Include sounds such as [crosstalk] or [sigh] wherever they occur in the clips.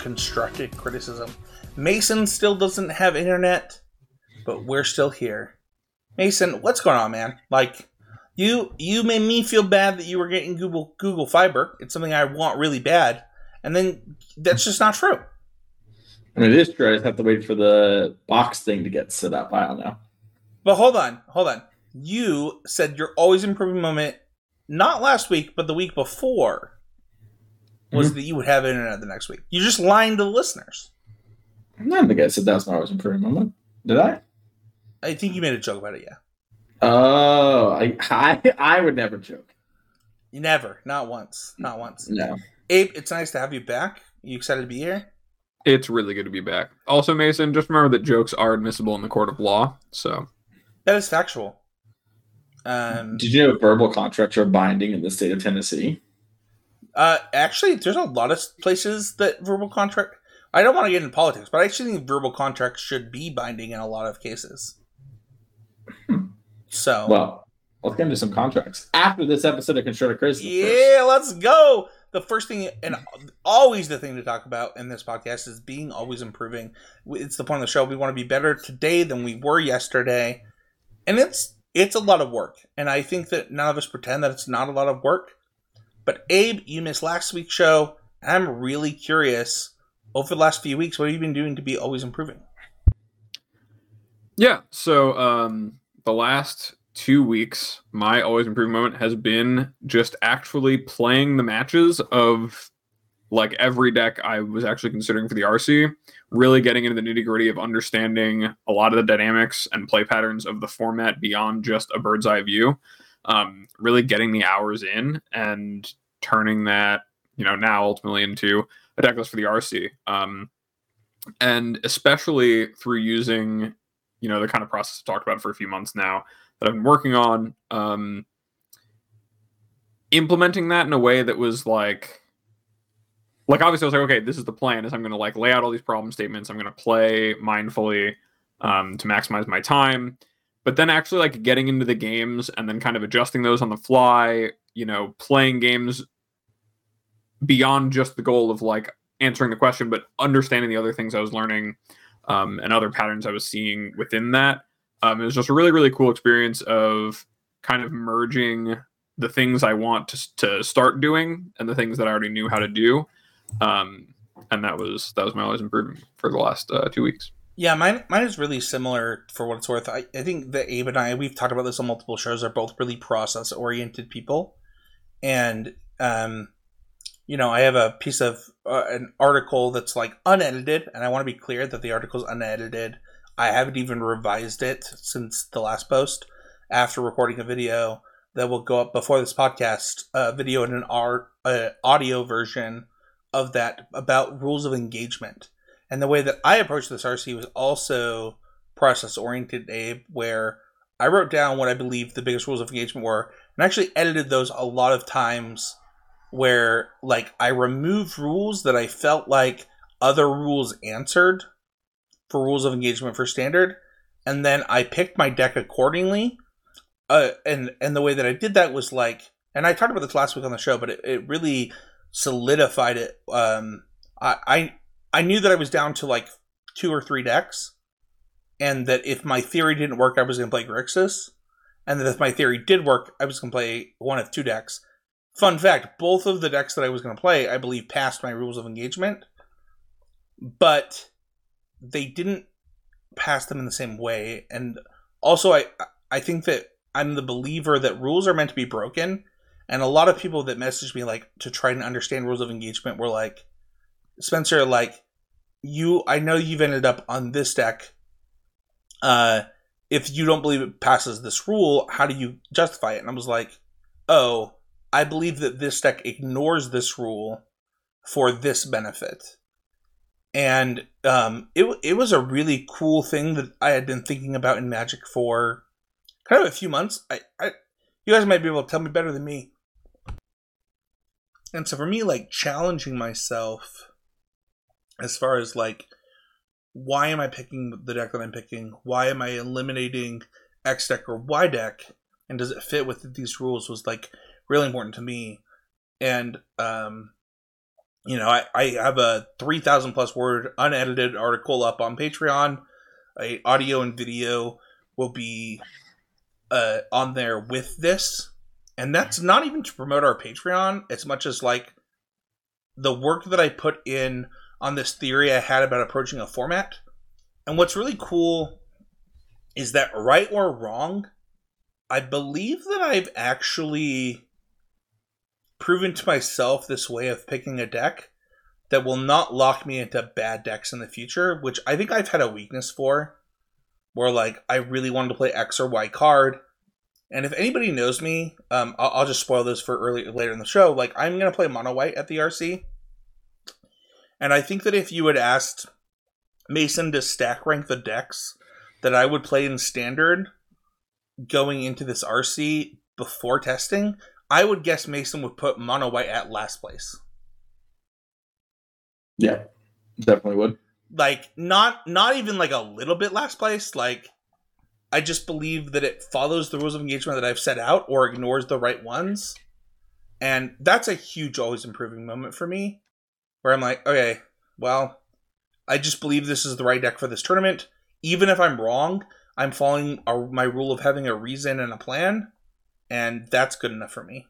of Constructed Criticism. Mason still doesn't have internet, but we're still here. Mason, what's going on, man? Like, you you made me feel bad that you were getting Google Google Fiber. It's something I want really bad, and then that's just not true. I mean, it is true. I just have to wait for the box thing to get set up. I don't know. But hold on, hold on. You said you're always improving moment, not last week, but the week before, was Mm-hmm. that you would have internet the next week. You're just lying to the listeners. I don't think I said that's when I was improving moment. Did I? I think you made a joke about it, yeah. Oh, I, I I would never joke. You never, not once, not once. No. Abe, it's nice to have you back. You excited to be here? It's really good to be back. Also, Mason, just remember that jokes are admissible in the court of law. So, That is factual. Um, Did you know verbal contracts are binding in the state of Tennessee? Uh, actually, there's a lot of places that verbal contract. I don't want to get into politics, but I actually think verbal contracts should be binding in a lot of cases. So, Well, let's get into some contracts after this episode of Constructed Criticism. first. yeah, let's go. The first thing, and always the thing to talk about in this podcast is being always improving. It's the point of the show. We want to be better today than we were yesterday, and it's it's a lot of work. And I think that none of us pretend that it's not a lot of work. But Abe, you missed last week's show. I'm really curious. Over the last few weeks, what have you been doing to be always improving? yeah. So, um, the last two weeks, my always improving moment has been just actually playing the matches of like every deck I was actually considering for the RC, really getting into the nitty gritty of understanding a lot of the dynamics and play patterns of the format beyond just a bird's eye view. Um, really getting the hours in and turning that, you know, now ultimately into a deck list for the RC. Um, and especially through using, you know, the kind of process I've talked about for a few months now that I've been working on, um, implementing that in a way that was like, like obviously I was like, okay, this is the plan. Is I'm going to like lay out all these problem statements. I'm going to play mindfully um, to maximize my time, but then actually like getting into the games and then kind of adjusting those on the fly. You know, playing games beyond just the goal of like answering the question, but understanding the other things I was learning um, and other patterns I was seeing within that. Um, it was just a really, really cool experience of kind of merging the things I want to, to start doing and the things that I already knew how to do. Um, and that was that was my always improvement for the last uh, two weeks. Yeah, mine mine is really similar for what it's worth. I, I think that Abe and I we've talked about this on multiple shows. Are both really process oriented people, and um, you know, I have a piece of uh, an article that's like unedited, and I want to be clear that the article's unedited. I haven't even revised it since the last post. After recording a video that will go up before this podcast, a video and an art uh, audio version of that about rules of engagement. And the way that I approached this RC was also process oriented, Abe, where I wrote down what I believe the biggest rules of engagement were, and actually edited those a lot of times where like I removed rules that I felt like other rules answered for rules of engagement for standard, and then I picked my deck accordingly. Uh, and and the way that I did that was like, and I talked about this last week on the show, but it, it really solidified it. Um, I, I I knew that I was down to like two or three decks, and that if my theory didn't work, I was going to play Grixis, and that if my theory did work, I was going to play one of two decks. Fun fact: both of the decks that I was going to play, I believe, passed my rules of engagement, but they didn't pass them in the same way. And also, I I think that I'm the believer that rules are meant to be broken, and a lot of people that message me like to try and understand rules of engagement were like, Spencer, like you, I know you've ended up on this deck. Uh, if you don't believe it passes this rule, how do you justify it? And I was like, oh, I believe that this deck ignores this rule for this benefit. And um, it it was a really cool thing that I had been thinking about in Magic for kind of a few months. I, I you guys might be able to tell me better than me. And so for me, like challenging myself as far as like why am I picking the deck that I'm picking? Why am I eliminating X deck or Y deck? And does it fit with these rules was like really important to me. and um, you know, I, I have a three thousand plus word unedited article up on Patreon. A audio and video will be uh, on there with this, and that's not even to promote our Patreon as much as like the work that I put in on this theory I had about approaching a format. And what's really cool is that right or wrong, I believe that I've actually proven to myself this way of picking a deck that will not lock me into bad decks in the future, which I think I've had a weakness for. Where like I really wanted to play X or Y card, and if anybody knows me, um, I'll, I'll just spoil this for early later in the show. Like I'm gonna play mono white at the RC, and I think that if you had asked Mason to stack rank the decks that I would play in standard going into this RC before testing, I would guess Mason would put mono white at last place. Yeah, definitely would. Like not not even like a little bit last place. Like I just believe that it follows the rules of engagement that I've set out or ignores the right ones. And that's a huge always improving moment for me. Where I'm like, okay, well, I just believe this is the right deck for this tournament. Even if I'm wrong, I'm following a, my rule of having a reason and a plan, and that's good enough for me.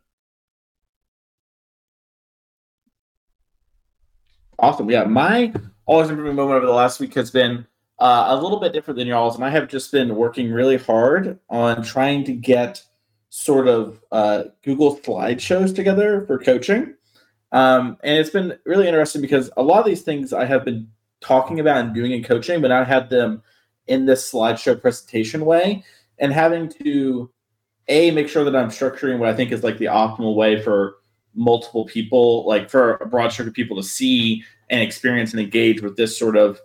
Awesome. Yeah, my always improving moment over the last week has been uh, a little bit different than y'all's, and I have just been working really hard on trying to get sort of uh, Google slideshows together for coaching. Um, and it's been really interesting because a lot of these things I have been talking about and doing in coaching, but I had them in this slideshow presentation way and having to a make sure that I'm structuring what I think is like the optimal way for multiple people, like for a broad stroke of people to see and experience and engage with this sort of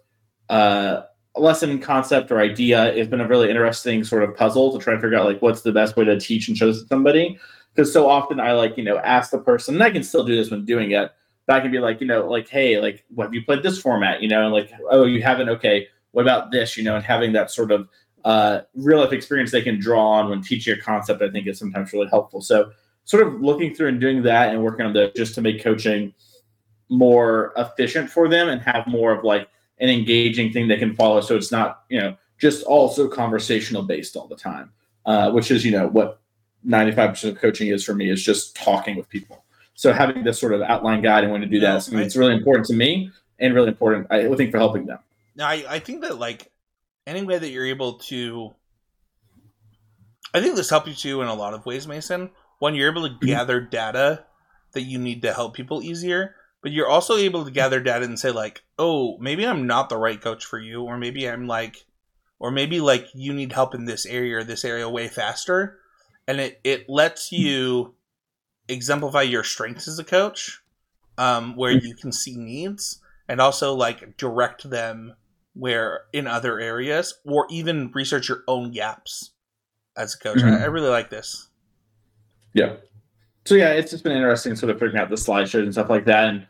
uh, lesson concept or idea. It's been a really interesting sort of puzzle to try and figure out like what's the best way to teach and show this to somebody. Because so often I like, you know, ask the person, and I can still do this when doing it, but I can be like, you know, like, hey, like, what have you played this format? You know, and like, oh, you haven't? Okay, what about this? You know, and having that sort of uh, real life experience they can draw on when teaching a concept, I think is sometimes really helpful. So, sort of looking through and doing that and working on that just to make coaching more efficient for them and have more of like an engaging thing they can follow. So it's not, you know, just also conversational based all the time, uh, which is, you know, what 95% of coaching is for me is just talking with people. So having this sort of outline guide and when to do that, I mean, it's really important to me and really important, I think, for helping them. I, I think that like any way that you're able to, I think this helps you too in a lot of ways, Mason. When you're able to mm-hmm. gather data that you need to help people easier, but you're also able to gather data and say like, oh, maybe I'm not the right coach for you, or maybe I'm like, or maybe like you need help in this area or this area way faster, and it it lets you exemplify your strengths as a coach, um, where you can see needs and also like direct them where in other areas, or even research your own gaps as a coach. Mm-hmm. I, I really like this. Yeah. So yeah, it's just been interesting sort of figuring out the slideshows and stuff like that. And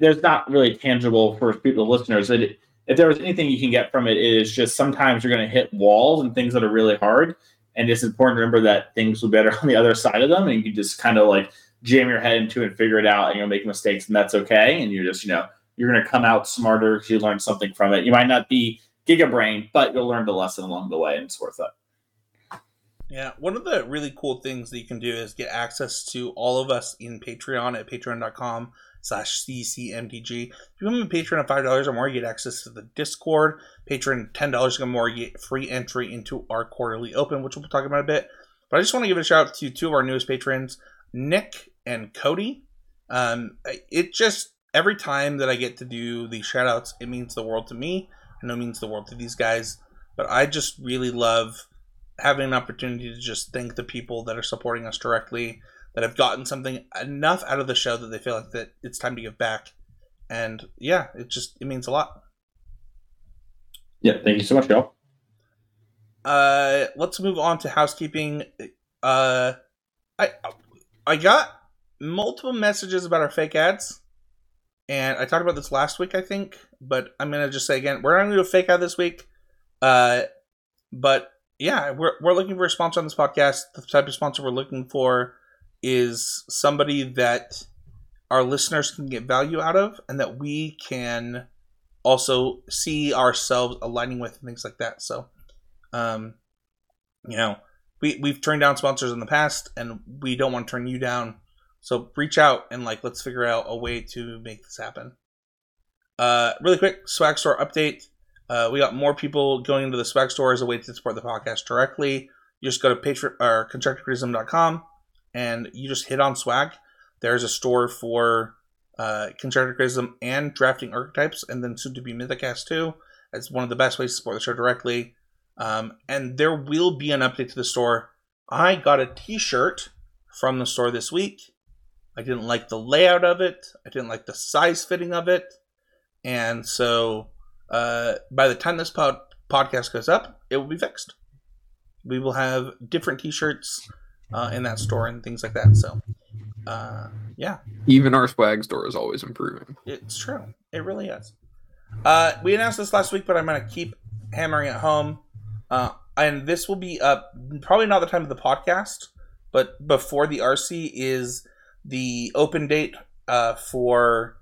there's not really tangible for people listeners. It, if there was anything you can get from it, it is just sometimes you're going to hit walls and things that are really hard, and it's important to remember that things will be better [laughs] on the other side of them, and you can just kind of like jam your head into it and figure it out, and you'll make mistakes, and that's okay. And you're just you know you're going to come out smarter because you learned something from it. You might not be giga brain, but you'll learn the lesson along the way, and it's worth it. Yeah, one of the really cool things that you can do is get access to all of us in Patreon at patreon.com slash ccmtg. If you become a patron of $5 or more, you get access to the Discord. Patron $10 or more, you get free entry into our quarterly open, which we'll talking about a bit. But I just want to give a shout out to two of our newest patrons, Nick and Cody. Um, it just, every time that I get to do these shout outs, it means the world to me. I know it means the world to these guys. But I just really love having an opportunity to just thank the people that are supporting us directly that have gotten something enough out of the show that they feel like that it's time to give back. And yeah, it just it means a lot. Yeah, thank you so much, y'all. Uh, let's move on to housekeeping. Uh, I I got multiple messages about our fake ads, and I talked about this last week, I think. But I'm gonna just say again, we're not gonna do a fake ad this week. Uh, but yeah, we're we're looking for a sponsor on this podcast. The type of sponsor we're looking for is somebody that our listeners can get value out of and that we can also see ourselves aligning with and things like that. So, um, you know, we we've turned down sponsors in the past, and we don't want to turn you down. So reach out and like let's figure out a way to make this happen. Uh, really quick swag store update. Uh, we got more people going into the swag store as a way to support the podcast directly. You just go to patron or constructicrism.com and you just hit on swag. There's a store for uh, Constructive Criticism and drafting archetypes, and then soon to be Mythicast too. It's one of the best ways to support the show directly. Um, and there will be an update to the store. I got a T-shirt from the store this week. I didn't like the layout of it. I didn't like the size fitting of it, and so uh, by the time this pod- podcast goes up, it will be fixed. We will have different T-shirts uh, in that store and things like that. So, uh, yeah, Even our swag store is always improving. it's true. It really is. Uh, we announced this last week, but I'm going to keep hammering it home. Uh, and this will be up probably not the time of the podcast, but before the RC is the open date uh, for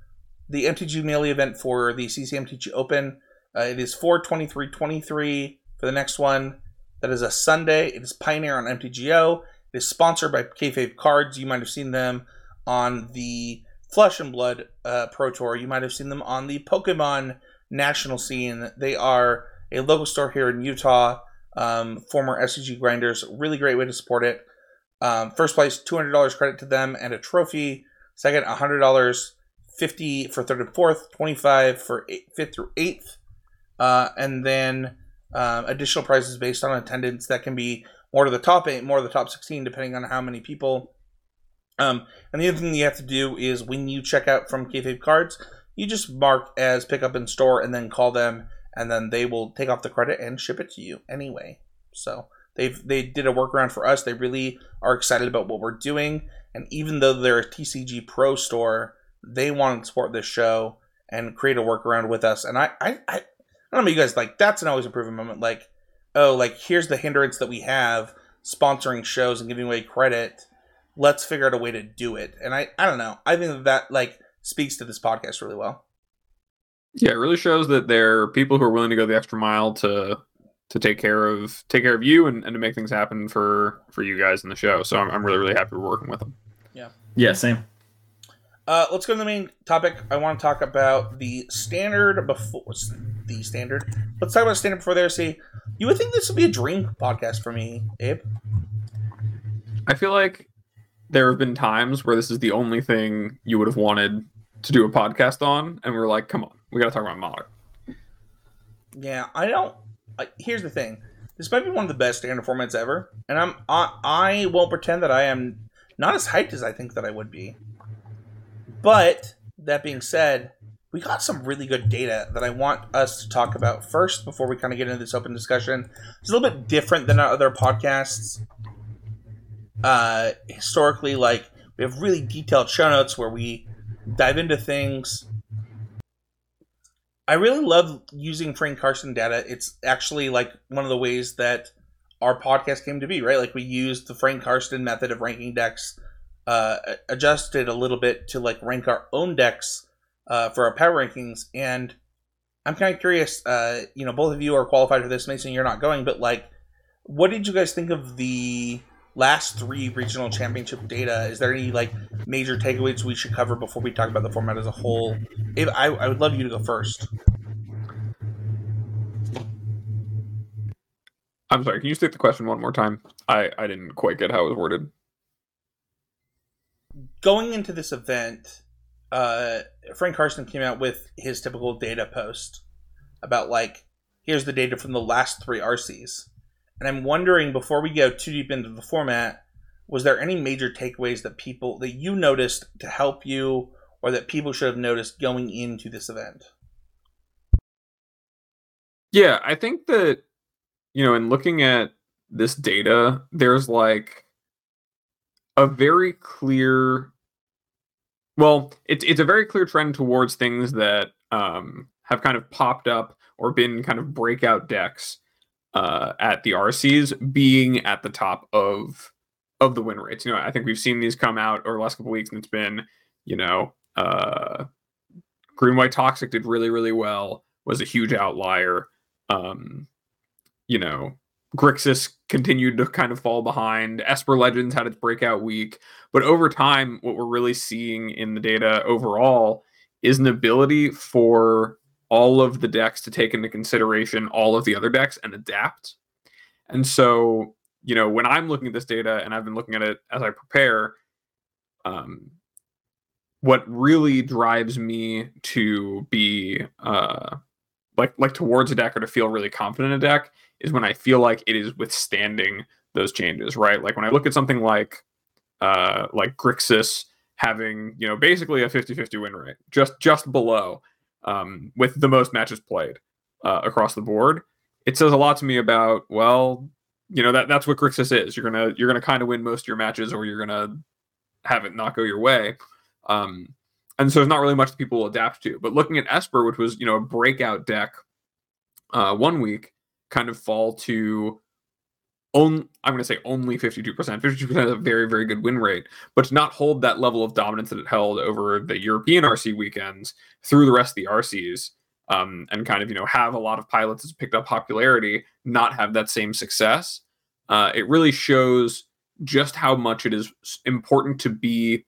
the MTG Melee event for the CCMTG Open. Uh, it is 42323 for the next one. That is a Sunday. It is Pioneer on MTGO. It is sponsored by Kayfabe Cards. You might have seen them on the Flesh and Blood uh, Pro Tour. You might have seen them on the Pokemon national scene. They are a local store here in Utah. Um, former SCG grinders. Really great way to support it. Um, first place, two hundred dollars credit to them and a trophy. Second, hundred dollars, fifty for third and fourth, twenty five for eight, fifth through eighth, uh, and then um, additional prizes based on attendance that can be more to the top eight, more to the top sixteen, depending on how many people. Um, and the other thing you have to do is when you check out from Kayfabe Cards, you just mark as pick up in store and then call them, and then they will take off the credit and ship it to you anyway. So they've they did a workaround for us. They really are excited about what we're doing, and even though they're a TCG Pro store, they want to support this show and create a workaround with us. And I I I, I don't know you guys like that's an always improving moment. Like oh like here's the hindrance that we have sponsoring shows and giving away credit let's figure out a way to do it. And I, I don't know. I think that, that like speaks to this podcast really well. Yeah, it really shows that there are people who are willing to go the extra mile to to take care of take care of you and, and to make things happen for for you guys in the show. So I'm, I'm really really happy we're working with them. Yeah, Yeah. same. Uh, let's go to the main topic. I want to talk about the standard before the standard. Let's talk about standard before the See, You would think this would be a dream podcast for me, Abe. I feel like there have been times where this is the only thing you would have wanted to do a podcast on, and we're like, come on, we got to talk about Modern. Yeah, I don't. Here's the thing. This might be one of the best standard formats ever, and I'm I, I won't pretend that I am not as hyped as I think that I would be. But that being said, we got some really good data that I want us to talk about first before we kind of get into this open discussion. It's a little bit different than our other podcasts. Uh, historically, like we have really detailed show notes where we dive into things. I really love using Frank Karsten data. It's actually like one of the ways that our podcast came to be, right? Like we used the Frank Karsten method of ranking decks, uh, adjusted a little bit to like rank our own decks uh, for our power rankings. And I'm kind of curious. Uh, you know, both of you are qualified for this. Mason, you're not going, but like, what did you guys think of the last three regional championship data? Is there any like major takeaways we should cover before we talk about the format as a whole? Abe, I, I would love you to go first. I'm sorry, can you state the question one more time? I, I didn't quite get how it was worded. going into this event, uh, Frank Karsten came out with his typical data post about like, here's the data from the last three RCs. And I'm wondering before we go too deep into the format, was there any major takeaways that people that you noticed to help you or that people should have noticed going into this event? Yeah, I think that you know, in looking at this data, there's like a very clear well, it's it's a very clear trend towards things that um have kind of popped up or been kind of breakout decks uh at the RCs being at the top of of the win rates. You know, I think we've seen these come out over the last couple weeks and it's been you know, uh, Green White Toxic did really, really well, was a huge outlier. Um, you know, Grixis continued to kind of fall behind. Esper Legends had its breakout week. But over time, what we're really seeing in the data overall is an ability for all of the decks to take into consideration all of the other decks and adapt. And so, you know, when I'm looking at this data and I've been looking at it as I prepare, um, what really drives me to be uh, like like towards a deck or to feel really confident in a deck is when I feel like it is withstanding those changes, right? Like when I look at something like uh like Grixis having, you know, basically a 50-50 win rate, just just below um with the most matches played uh, across the board. It says a lot to me about, well, you know, that that's what Grixis is. You're gonna you're gonna kind of win most of your matches or you're gonna have it not go your way. Um and so there's not really much that people will adapt to. But looking at Esper, which was, you know, a breakout deck uh one week, kind of fall to on, I'm going to say only 52%. 52% is a very, very good win rate, but to not hold that level of dominance that it held over the European RC weekends through the rest of the RCs, um, and kind of you know have a lot of pilots that's picked up popularity, not have that same success. Uh, it really shows just how much it is important to be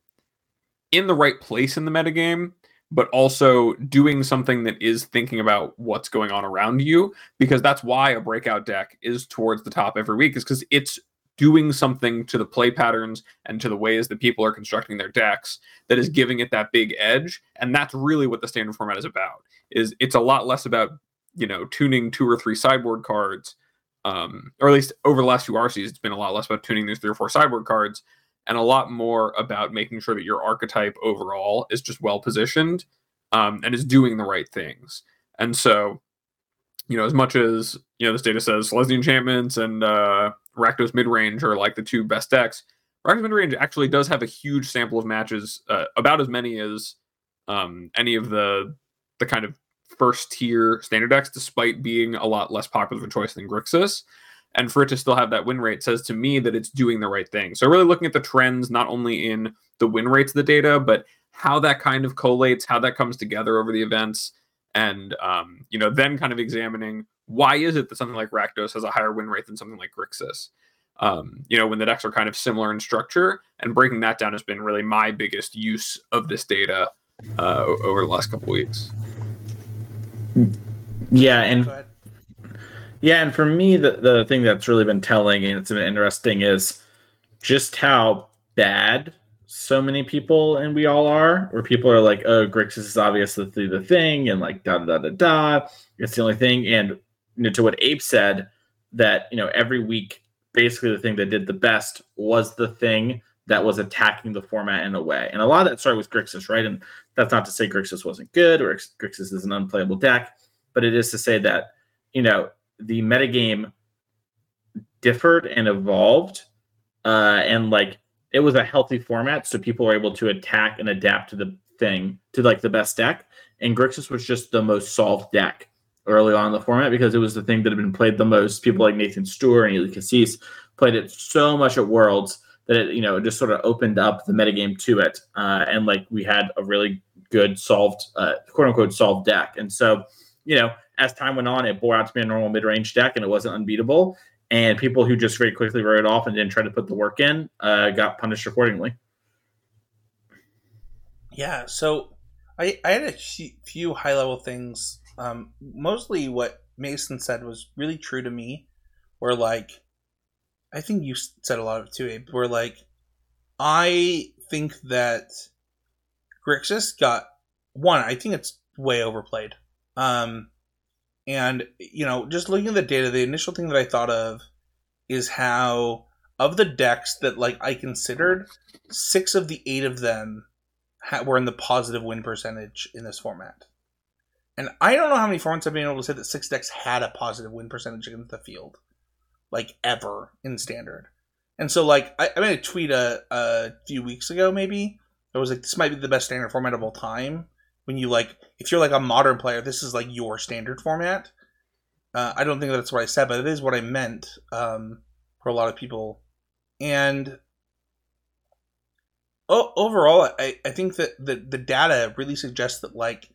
in the right place in the metagame but also doing something that is thinking about what's going on around you because that's why a breakout deck is towards the top every week is because it's doing something to the play patterns and to the ways that people are constructing their decks that is giving it that big edge and that's really what the standard format is about is it's a lot less about you know tuning two or three sideboard cards um, or at least over the last few RCs, it's been a lot less about tuning these three or four sideboard cards and a lot more about making sure that your archetype overall is just well positioned um, and is doing the right things. And so, you know, as much as you know, this data says Selesnya Enchantments and uh, Rakdos Midrange are like the two best decks. Rakdos Midrange actually does have a huge sample of matches, uh, about as many as um, any of the the kind of first tier standard decks, despite being a lot less popular of a choice than Grixis and for it to still have that win rate says to me that it's doing the right thing. So really looking at the trends not only in the win rates of the data, but how that kind of collates, how that comes together over the events, and um, you know then kind of examining why is it that something like Rakdos has a higher win rate than something like Grixis. Um, you know when the decks are kind of similar in structure, and breaking that down has been really my biggest use of this data uh, over the last couple weeks. Yeah, and yeah, and for me, the, the thing that's really been telling and it's been interesting is just how bad so many people and we all are, where people are like, oh, Grixis is obviously the thing, and like da da da da. It's the only thing. And you know, to what Abe said, that you know, every week, basically the thing that did the best was the thing that was attacking the format in a way. And a lot of that started with Grixis, right? And that's not to say Grixis wasn't good or Grixis is an unplayable deck, but it is to say that, you know, the metagame differed and evolved uh, and like it was a healthy format so people were able to attack and adapt to the thing to like the best deck. And grixis was just the most solved deck early on in the format because it was the thing that had been played the most. People like Nathan Steuer and Eli Kassis played it so much at worlds that it you know just sort of opened up the metagame to it uh, and like we had a really good solved uh, quote unquote solved deck. And so you know as time went on, it bore out to be a normal mid range deck and it wasn't unbeatable. And people who just very quickly wrote it off and didn't try to put the work in uh, got punished accordingly. Yeah, so I, I had a few high level things. Um, mostly what Mason said was really true to me. Where like, I think you said a lot of it too, Abe. Where like, I think that Grixis got one. I think it's way overplayed. Um, and, you know, just looking at the data, the initial thing that I thought of is how, of the decks that, like, I considered, six of the eight of them ha- were in the positive win percentage in this format. And I don't know how many formats I've been able to say that six decks had a positive win percentage against the field, like ever in standard. And so, like, I, I made a tweet a, a few weeks ago, maybe. It was like, this might be the best standard format of all time when you like if you're like a modern player this is like your standard format. Uh, i don't think that's what i said but it is what i meant um, for a lot of people. And overall, I, I think that the, the data really suggests that like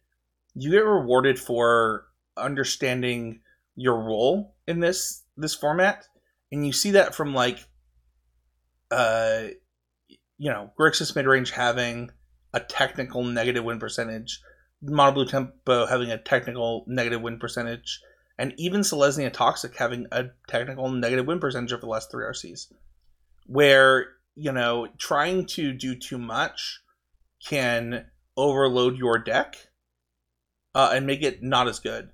you get rewarded for understanding your role in this this format, and you see that from like, uh, you know, Grixis midrange having a technical negative win percentage, Mono Blue Tempo having a technical negative win percentage, and even Selesnya Toxic having a technical negative win percentage over the last three RCs, where you know trying to do too much can overload your deck uh, and make it not as good.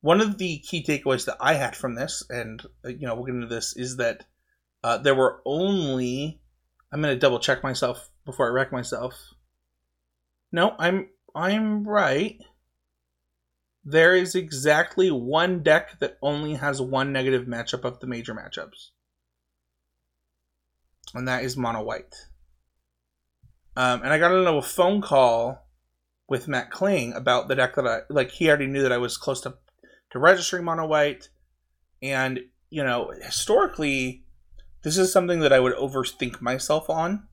One of the key takeaways that I had from this, and uh, you know we'll get into this, is that uh, there were only. I'm going to double check myself before I wreck myself. No, I'm I'm right. There is exactly one deck that only has one negative matchup of the major matchups. And that is mono white. Um, and I got into a phone call with Matt Kling about the deck that I like. He already knew that I was close to to registering mono white, and you know, historically, this is something that I would overthink myself on.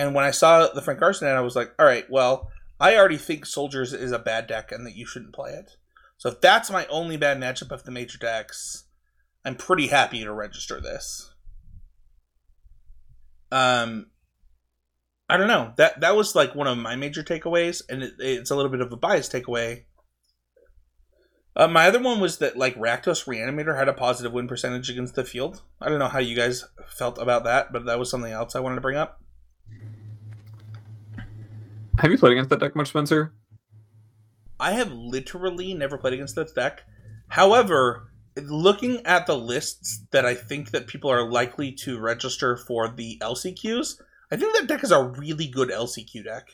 And when I saw the Frank Karsten, and I was like, all right, well, I already think Soldiers is a bad deck and that you shouldn't play it. So if that's my only bad matchup of the major decks, I'm pretty happy to register this. Um, I don't know. That that was like one of my major takeaways, and it, it's a little bit of a biased takeaway. Uh, my other one was that like Rakdos Reanimator had a positive win percentage against the field. I don't know how you guys felt about that, but that was something else I wanted to bring up. Have you played against that deck much, Spencer? I have literally never played against that deck. However, looking at the lists that I think that people are likely to register for the LCQs, I think that deck is a really good LCQ deck.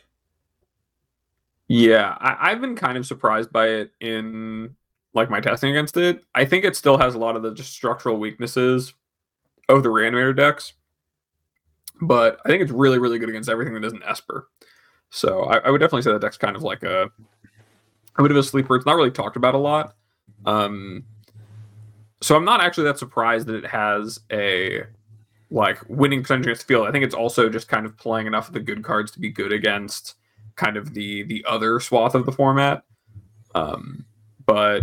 Yeah, I, I've been kind of surprised by it in like my testing against it. I think it still has a lot of the just structural weaknesses of the reanimator decks, but I think it's really, really good against everything that isn't Esper. So I, I would definitely say that deck's kind of like a a bit of a sleeper. It's not really talked about a lot. Um, so I'm not actually that surprised that it has a like winning percentage against the field. I think it's also just kind of playing enough of the good cards to be good against kind of the the other swath of the format. Um, but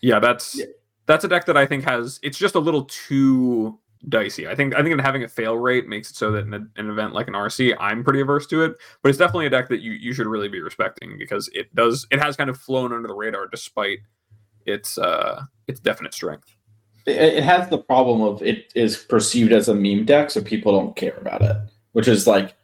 yeah, that's Yeah. that's a deck that I think has it's just a little too dicey. I think I think having a fail rate makes it so that in a, an event like an RC, I'm pretty averse to it. But it's definitely a deck that you you should really be respecting because it does it has kind of flown under the radar despite its uh its definite strength. It, it has the problem of it is perceived as a meme deck, so people don't care about it, which is like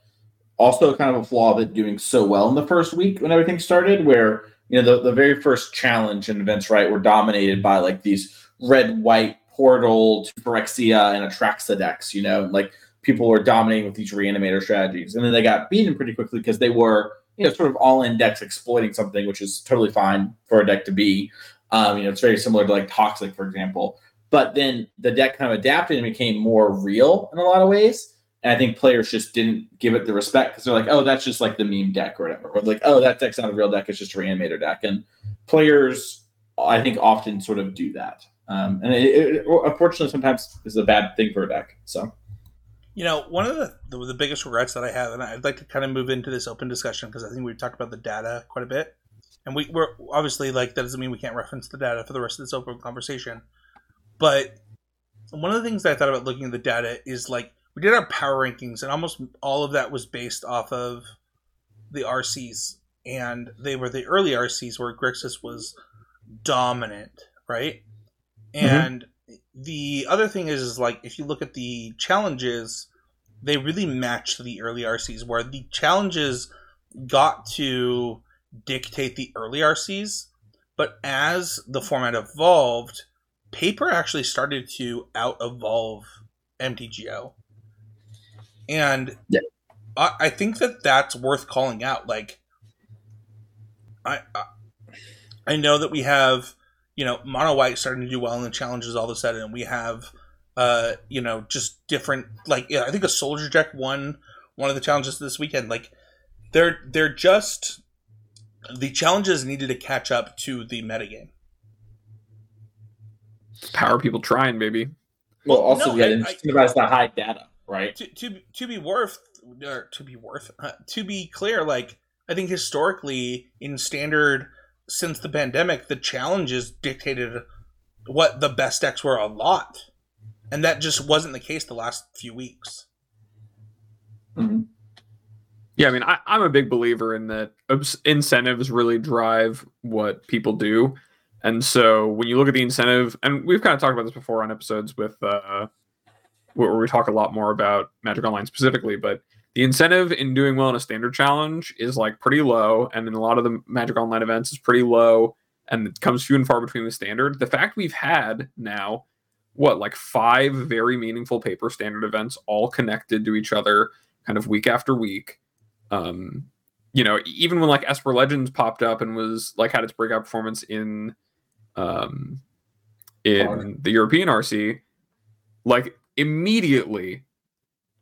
also kind of a flaw of it doing so well in the first week when everything started, where you know the, the very first challenge and events right were dominated by like these red white portal to Phyrexia and Atraxa decks, you know, like people were dominating with these reanimator strategies. And then they got beaten pretty quickly because they were, you know, sort of all in decks exploiting something, which is totally fine for a deck to be. Um, you know, it's very similar to like Toxic, for example. But then the deck kind of adapted and became more real in a lot of ways. And I think players just didn't give it the respect because they're like, oh, that's just like the meme deck or whatever. Or like, oh, that deck's not a real deck, it's just a reanimator deck. And players, I think, often sort of do that. Um, and it, it, unfortunately, sometimes is a bad thing for a deck. So, You know, one of the, the the biggest regrets that I have, and I'd like to kind of move into this open discussion because I think we've talked about the data quite a bit, and we, we're obviously like that doesn't mean we can't reference the data for the rest of this open conversation. But one of the things that I thought about looking at the data is like we did our power rankings, and almost all of that was based off of the RCs, and they were the early RCs where Grixis was dominant, right? Mm-hmm. And the other thing is, is like if you look at the challenges, they really matched the early RCs, where the challenges got to dictate the early RCs, but as the format evolved, paper actually started to out evolve MTGO. And Yeah. I, I think that that's worth calling out. Like, I, I I know that we have you know mono white starting to do well in the challenges all of a sudden, and we have uh you know just different like yeah, I think a soldier deck won one of the challenges this weekend. Like they're they're just the challenges needed to catch up to the metagame. Power people trying, baby. well, also, no, yeah, I- incentivize the high data. right? To to to be worth or to be worth uh, [laughs] to be clear, like I think historically in standard since the pandemic, the challenges dictated what the best decks were a lot, and that just wasn't the case the last few weeks. Mhm. Yeah, I mean, I, I'm a big believer in that incentives really drive what people do. And so when you look at the incentive, and we've kind of talked about this before on episodes with uh, where we talk a lot more about Magic Online specifically, but the incentive in doing well in a standard challenge is like pretty low, and in a lot of the Magic Online events is pretty low, and it comes few and far between the standard. The fact we've had now, what like five very meaningful paper standard events, all connected to each other, kind of week after week. Um, you know, even when like Esper Legends popped up and was like had its breakout performance in um in the European RC, like immediately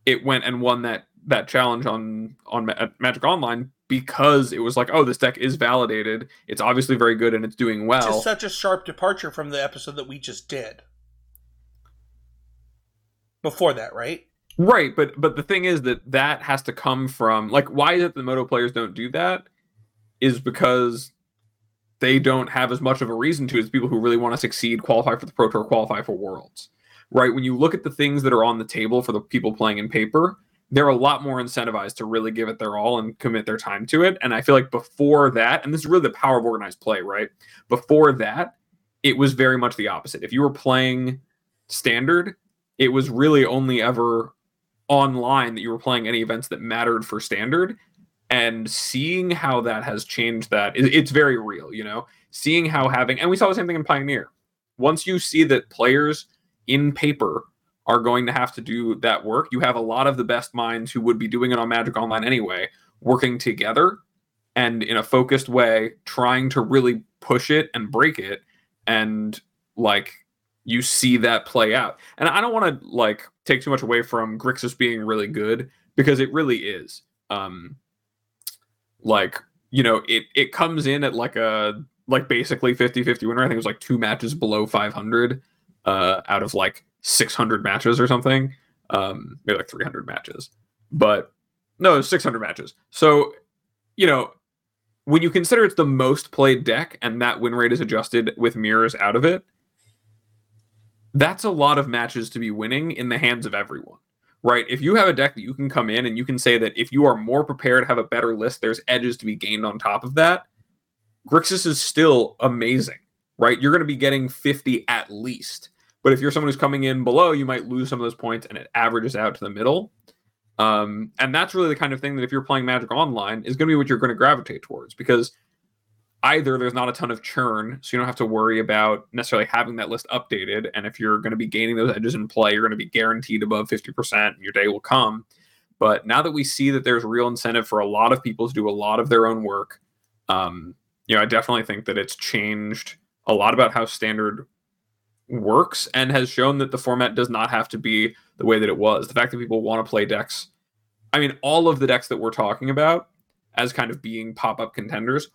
it went and won that that challenge on on Ma- Magic Online because it was like, oh, this deck is validated. It's obviously very good and it's doing well. is such a sharp departure from the episode that we just did. Before that, right? Right, but but the thing is that that has to come from like why is it the moto players don't do that is because they don't have as much of a reason to as people who really want to succeed qualify for the pro tour qualify for worlds right when you look at the things that are on the table for the people playing in paper they're a lot more incentivized to really give it their all and commit their time to it. And i feel like before that and this is really the power of organized play right? Before that it was very much the opposite. If you were playing standard it was really only ever online that you were playing any events that mattered for standard. And seeing how that has changed that it's very real you know? Seeing how having and we saw the same thing in pioneer. Once you see that players in paper are going to have to do that work. You have a lot of the best minds who would be doing it on magic online anyway working together and in a focused way trying to really push it and break it. And like you see that play out. And i don't want to like take too much away from grixis being really good because it really is. Um like you know it it comes in at like a like basically 50-50 winner. I think it was like two matches below 500 uh out of like 600 matches or something um maybe like 300 matches but no 600 matches so you know when you consider it's the most played deck and that win rate is adjusted with mirrors out of it that's a lot of matches to be winning in the hands of everyone right? If you have a deck that you can come in and you can say that if you are more prepared, have a better list, there's edges to be gained on top of that. Grixis is still amazing, right? You're going to be getting 50 at least. But if you're someone who's coming in below, you might lose some of those points and it averages out to the middle. Um, and that's really the kind of thing that if you're playing Magic Online is going to be what you're going to gravitate towards because either there's not a ton of churn, so you don't have to worry about necessarily having that list updated. And if you're going to be gaining those edges in play, you're going to be guaranteed above 50%, and your day will come. But now that we see that there's real incentive for a lot of people to do a lot of their own work, um, you know, I definitely think that it's changed a lot about how standard works and has shown that the format does not have to be the way that it was. The fact that people want to play decks, I mean, all of the decks that we're talking about as kind of being pop up contenders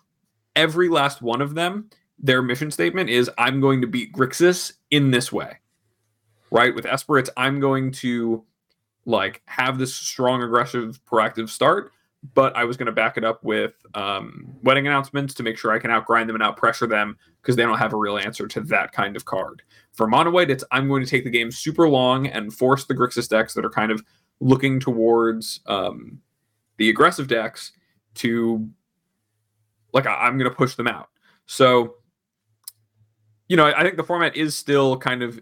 every last one of them, their mission statement is I'm going to beat Grixis in this way. Right? With Esper, it's I'm going to like have this strong, aggressive, proactive start, but I was going to back it up with um, wedding announcements to make sure I can outgrind them and outpressure them because they don't have a real answer to that kind of card. For Mono White, it's I'm going to take the game super long and force the Grixis decks that are kind of looking towards um, the aggressive decks to like I, am going to push them out. So, you know, I, I think the format is still kind of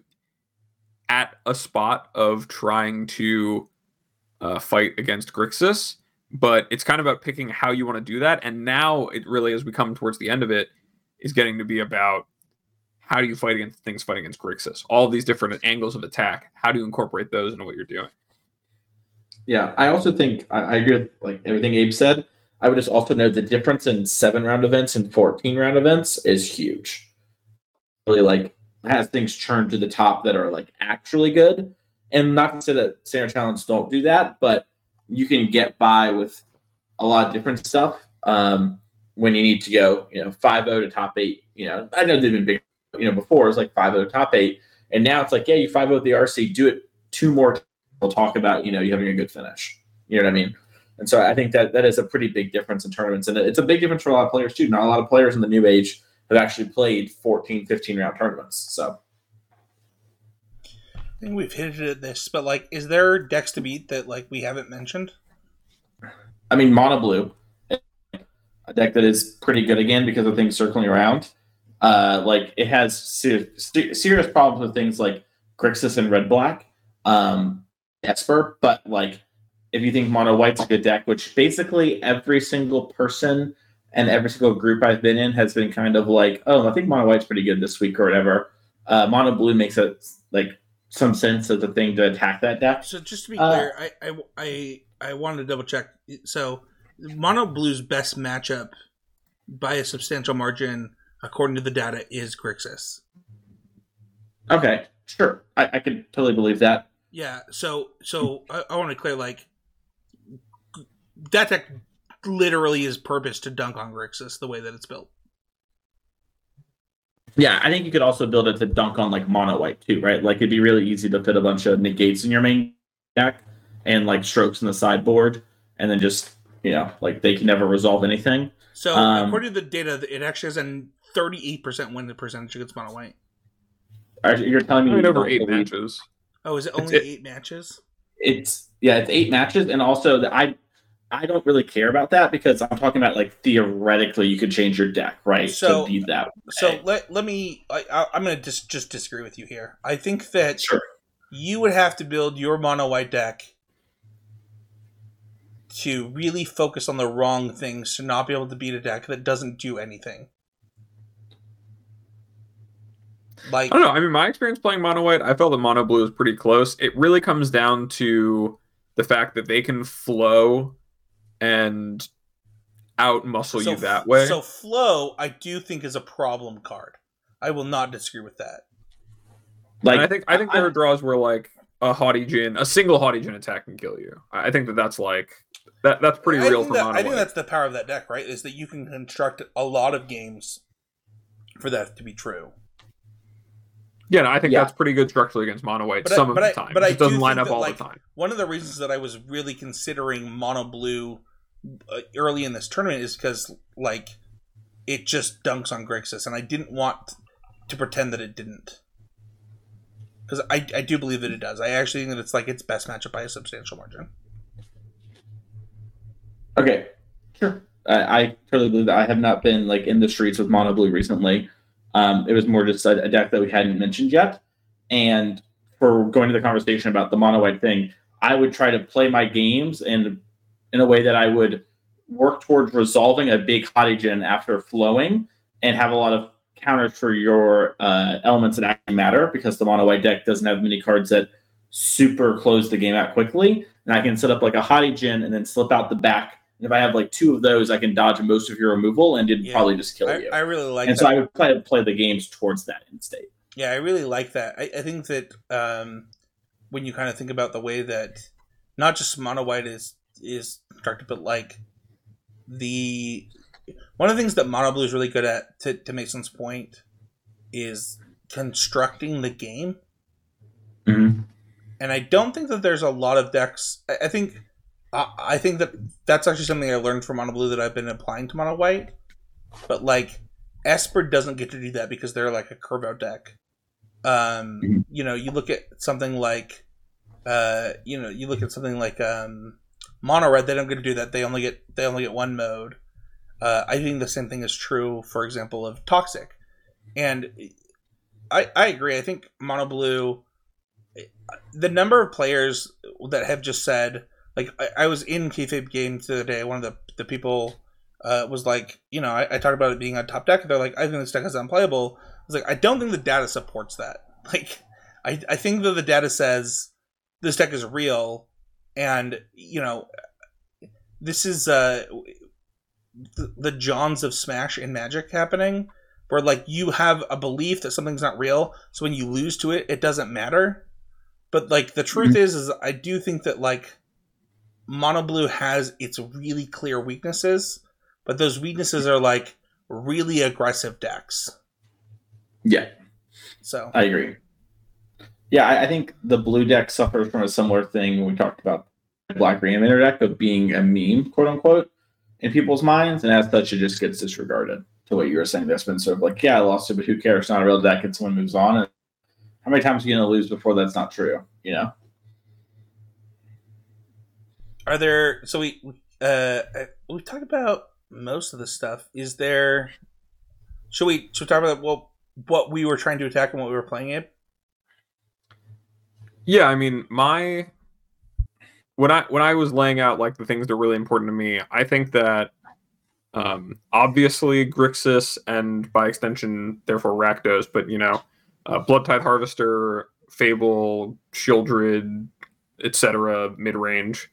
at a spot of trying to uh, fight against Grixis, but it's kind of about picking how you want to do that. And now it really, as we come towards the end of it, is getting to be about how do you fight against things fighting against Grixis? All these different angles of attack. How do you incorporate those into what you're doing? Yeah, I also think I, I agree with like everything Abe said. I would just also note the difference in seven round events and 14 round events is huge. Really like has things churned to the top that are like actually good. And not to say that standard challenges don't do that, but you can get by with a lot of different stuff um, when you need to go, you know, 5 0 to top eight. You know, I know they've been big, you know, before it was like 5 0 top eight. And now it's like, yeah, you 5 0 the RC, do it two more we'll talk about you know you having a good finish. You know what I mean? And so I think that that is a pretty big difference in tournaments, and it's a big difference for a lot of players too. Not a lot of players in the new age have actually played 14, 15 round tournaments. So I think we've hinted at this, but like, is there decks to beat that like we haven't mentioned? I mean, mono blue, a deck that is pretty good again because of things circling around. Uh, like it has ser- ser- serious problems with things like Grixis and red black, um, Esper, but like if you think mono white's a good deck, which basically every single person and every single group I've been in has been kind of like, oh, I think mono white's pretty good this week or whatever. Uh, mono blue makes it like some sense of the thing to attack that deck. So just to be Uh, clear, I, I I I wanted to double check. So Mono Blue's best matchup by a substantial margin, according to the data, is Grixis. Okay, sure, I, I can totally believe that. Yeah. So so I, I want to clear like that deck literally is purpose to dunk on Grixis the way that it's built. Yeah, I think you could also build it to dunk on like mono white too, right? Like it'd be really easy to fit a bunch of negates in your main deck and like strokes in the sideboard, and then just you know like they can never resolve anything. So Um, according to the data, it actually has a 38% win percentage against Mono White. Are- You're telling me I mean, you over eight matches. Oh, is it It's- only it- eight matches? It's yeah, it's eight matches, and also the, I I don't really care about that because I'm talking about like theoretically you could change your deck right So- to be that. So let let me. I, I, I'm going to just just disagree with you here. I think that sure, you would have to build your mono white deck to really focus on the wrong things to not be able to beat a deck that doesn't do anything. Like I don't know. I mean, my experience playing mono white, I felt that mono blue is pretty close. It really comes down to the fact that they can flow and out muscle you that way. So flow, I do think is a problem card. I will not disagree with that. like and I think I think there are draws where like a Haughty Djinn, a single Haughty Djinn attack can kill you. I I think that that's like that. That's pretty I real for that- mono I think white. that's the power of that deck, right? Is that you can construct a lot of games for that to be true. Yeah, no, I think Yeah. that's pretty good structurally against mono white But I- some of but the I- time. but it I doesn't do line up that, all like, the time. One of the reasons that I was really considering mono blue early in this tournament is because like it just dunks on Grixis, and I didn't want to pretend that it didn't. Because I, I do believe that it does. I actually think that it's like its best matchup by a substantial margin. Okay, sure. I, I totally believe that. I have not been like in the streets with Mono Blue recently. Um, it was more just a, a deck that we hadn't mentioned yet. And for going to the conversation about the mono white thing, I would try to play my games in in a way that I would work towards resolving a big Haughty Djinn after flowing and have a lot of counters for your uh, elements that actually matter because the mono white deck doesn't have many cards that super close the game out quickly. And I can set up like a Haughty Djinn and then slip out the back. And if I have like two of those, I can dodge most of your removal and it'd Yeah. probably just kill I, you. I really like and that. so I would play, play the games towards that end state. Yeah, I really like that. I, I think that um, when you kind of think about the way that not just mono white is is constructed, but like the one of the things that mono blue is really good at to, to Mason's point is constructing the game. Mm-hmm. And I don't think that there's a lot of decks. I, I think I, I think that that's actually something I learned from mono blue that I've been applying to mono white. But like Esper doesn't get to do that because they're like a curve out deck. Um, Mhm. you know, you look at something like, uh, you know, you look at something like um, Mono Red. They don't get to do that. They only get they only get one mode. Uh, I think the same thing is true, for example, of Toxic, and I I agree. I think Mono Blue, the number of players that have just said like I, I was in kayfabe games the other day. One of the the people uh, was like, you know, I, I talked about it being a top deck. They're like, I think this deck is unplayable. I was like, I don't think the data supports that. [laughs] Like, I, I think that the data says this deck is real, and you know, this is uh, the, the Johns of Smash and Magic happening, where like you have a belief that something's not real, so when you lose to it, it doesn't matter. But like the truth is, is I do think that like Mono Blue has its really clear weaknesses, but those weaknesses are like really aggressive decks. Yeah, So I agree. Yeah, I, I think the blue deck suffers from a similar thing when we talked about black green deck of being a meme, quote unquote, in people's minds, and as such, it just gets disregarded. To what you were saying, that's been sort of like, yeah, I lost it, but who cares? It's not a real deck, and someone moves on. And how many times are you going to lose before that's not true? You know. Are there? So we uh we talked about most of the stuff. Is there? Should we should we talk about what what we were trying to attack and what we were playing it? Yeah, I mean, my when I when I was laying out like the things that are really important to me, I think that um obviously Grixis and by extension therefore Rakdos, but you know, uh, Blood Tithe Harvester, Fable, Sheoldred, etc. mid range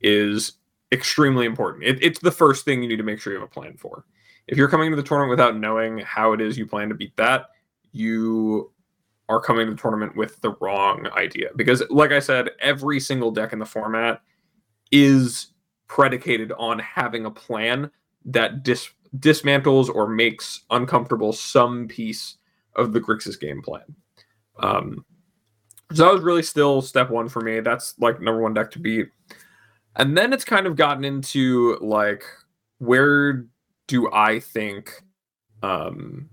is extremely important. It, it's the first thing you need to make sure you have a plan for. If you're coming to the tournament without knowing how it is you plan to beat that, you are coming to the tournament with the wrong idea. Because, like I said, every single deck in the format is predicated on having a plan that dis- dismantles or makes uncomfortable some piece of the Grixis game plan. Um, so that was really still step one for me. That's like number one deck to beat. And then it's kind of gotten into like where do I think um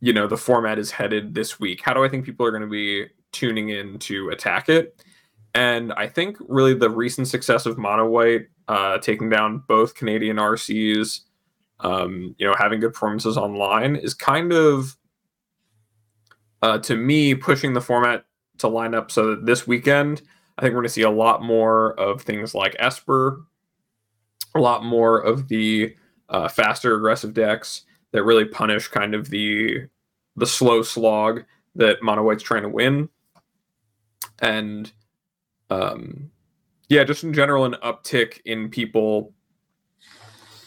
you know the format is headed this week? How do I think people are going to be tuning in to attack it? And I think really the recent success of Mono White uh, taking down both Canadian RCs, um, you know, having good performances online is kind of uh, to me pushing the format to line up so that this weekend I think we're going to see a lot more of things like Esper, a lot more of the uh, faster aggressive decks that really punish kind of the the slow slog that Mono White's trying to win. And um, yeah, just in general, an uptick in people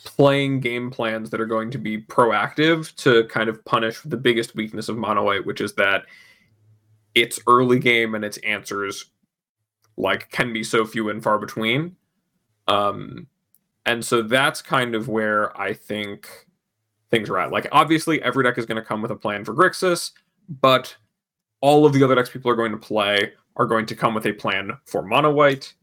playing game plans that are going to be proactive to kind of punish the biggest weakness of Mono White, which is that its early game and its answers like can be so few and far between. Um, and so that's kind of where I think things are at. Like obviously every deck is going to come with a plan for Grixis, but all of the other decks people are going to play are going to come with a plan for mono white.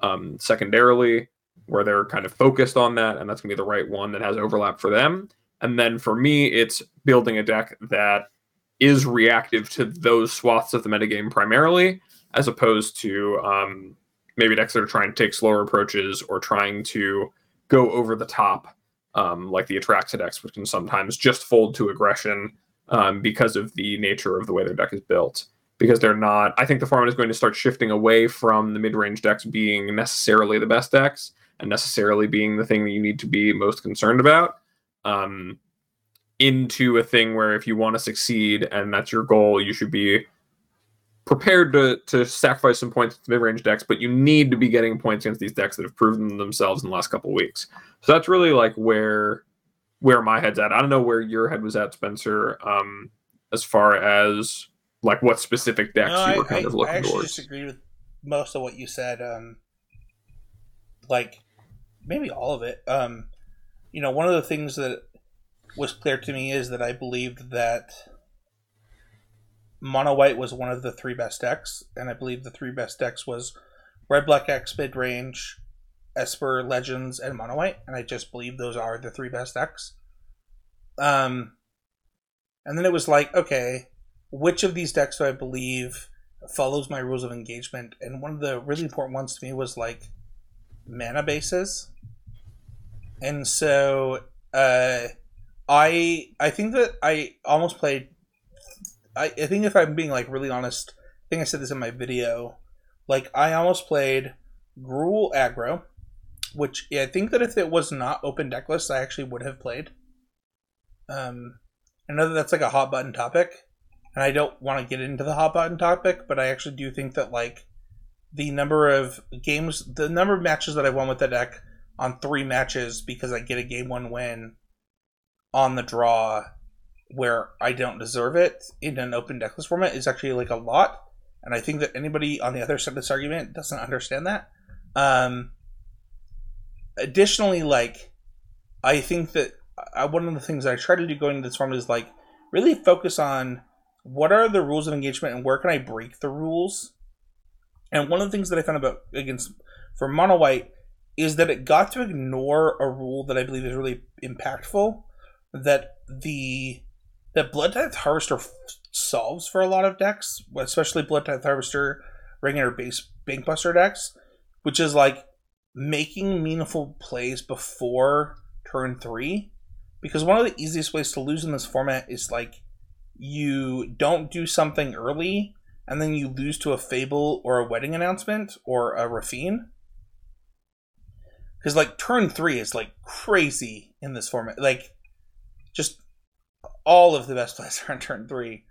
Um, secondarily, where they're kind of focused on that, and that's gonna be the right one that has overlap for them. And then for me, it's building a deck that is reactive to those swaths of the metagame primarily, as opposed to um, maybe decks that are trying to take slower approaches or trying to go over the top, um, like the Atraxa decks, which can sometimes just fold to aggression um, because of the nature of the way their deck is built. Because they're not, I think the format is going to start shifting away from the mid range decks being necessarily the best decks and necessarily being the thing that you need to be most concerned about. Um, into a thing where if you want to succeed and that's your goal, you should be prepared to to sacrifice some points to mid-range decks, but you need to be getting points against these decks that have proven themselves in the last couple weeks. So that's really like where where my head's at. I don't know where your head was at, Spencer, um, as far as like what specific decks no, you were kind I, of looking at. I actually towards. disagree with most of what you said. Um, like maybe all of it. Um, you know, one of the things that was clear to me is that I believed that Mono White was one of the three best decks, and I believe the three best decks was Red Black X mid range, Esper Legends, and Mono White, and I just believe those are the three best decks. Um, and then it was like, okay, which of these decks do I believe follows my rules of engagement? And one of the really important ones to me was like mana bases, and so uh, I I think that I almost played I, I think if I'm being like really honest, I think I said this in my video. Like I almost played Gruul aggro, which yeah, I think that if it was not open deck list, I actually would have played. Um, I know that that's like a hot button topic, and I don't want to get into the hot button topic, but I actually do think that like the number of games, the number of matches that I won with the deck on three matches because I get a game one win on the draw where I don't deserve it in an open decklist format is actually like a lot. And I think that anybody on the other side of this argument doesn't understand that. Um, additionally, like, I think that I, one of the things I try to do going into this format is like really focus on what are the rules of engagement and where can I break the rules? And one of the things that I found about against for mono white is that it got to ignore a rule that I believe is really impactful that the that Blood Tithe Harvester f- solves for a lot of decks, especially Blood Tithe Harvester, regular base Bankbuster decks, which is like making meaningful plays before turn three. Because one of the easiest ways to lose in this format is like you don't do something early and then you lose to a Fable or a wedding announcement or a Raffine. Because like turn three is like crazy in this format. Like just all of the best plays [laughs] are on turn three.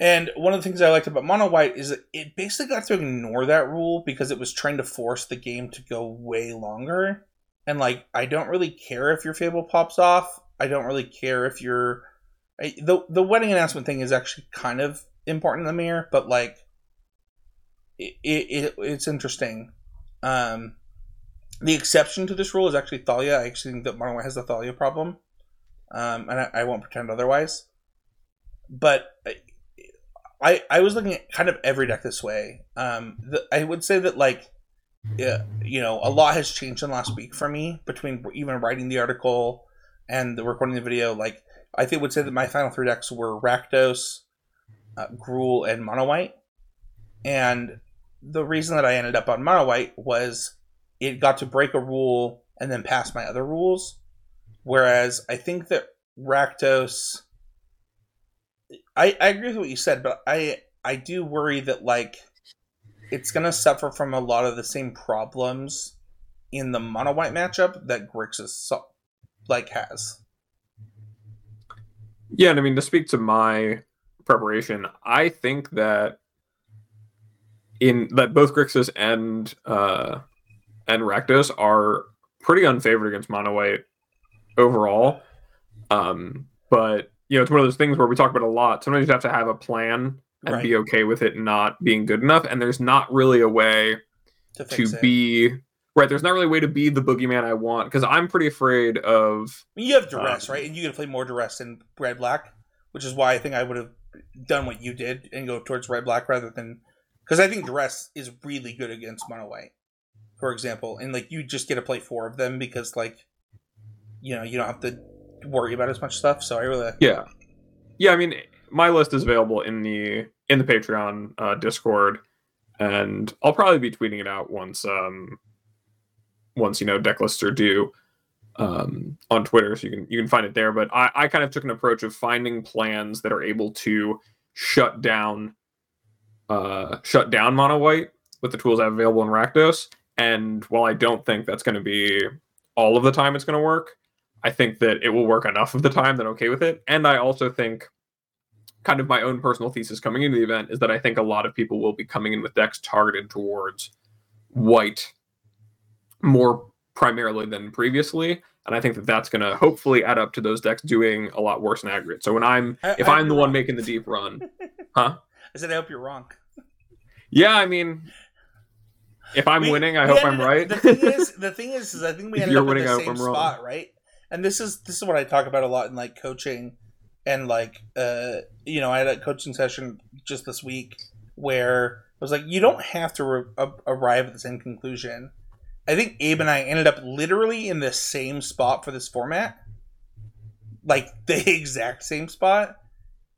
And one of the things I liked about Mono White is that it basically got to ignore that rule because it was trying to force the game to go way longer. And like, I don't really care if your Fable pops off. I don't really care if your the the wedding announcement thing is actually kind of important in the mirror, but like, it, it it's interesting. Um, the exception to this rule is actually Thalia. I actually think that Mono White has the Thalia problem, um, and I, I won't pretend otherwise. But I I was looking at kind of every deck this way. Um, the, I would say that like, yeah, you know, a lot has changed in last week for me between even writing the article and the recording the video. Like, I think would say that my final three decks were Rakdos, uh, Gruul, and Mono White. And the reason that I ended up on Mono White was it got to break a rule and then pass my other rules. Whereas I think that Rakdos I, I agree with what you said, but I I do worry that like it's gonna suffer from a lot of the same problems in the mono white matchup that Grixis like has. Yeah, and I mean to speak to my preparation, I think that in that both Grixis and uh and Rakdos are pretty unfavored against mono white overall. Um, but you know, it's one of those things where we talk about a lot. Sometimes you have to have a plan and right. be okay with it not being good enough. And there's not really a way to, to be right. There's not really a way to be the boogeyman I want because I'm pretty afraid of. You have duress, um, right? And you can play more duress in red black, which is why I think I would have done what you did and go towards red black rather than because I think duress is really good against mono white, for example, and like you just get to play four of them because like you know you don't have to worry about as much stuff. So I really yeah, yeah. I mean, my list is available in the in the Patreon uh, Discord, and I'll probably be tweeting it out once um once you know deck lists are due um, on Twitter, so you can you can find it there. But I, I kind of took an approach of finding plans that are able to shut down uh, shut down mono white with the tools I have available in Rakdos. And while I don't think that's going to be all of the time it's going to work, I think that it will work enough of the time that I'm okay with it. And I also think kind of my own personal thesis coming into the event is that I think a lot of people will be coming in with decks targeted towards white more primarily than previously. And I think that that's going to hopefully add up to those decks doing a lot worse in aggregate. So when I'm, I, if I, am the wrong. one making the deep run, [laughs] huh? I said, I hope you're wrong. Yeah, I mean, if I'm we, winning, I hope I'm right. The thing is, [laughs] the thing is, is I think we ended up winning, in the same spot, right? And this is this is what I talk about a lot in like coaching and like uh you know I had a coaching session just this week where I was like you don't have to re- arrive at the same conclusion. I think Abe and I ended up literally in the same spot for this format, like [laughs] the exact same spot,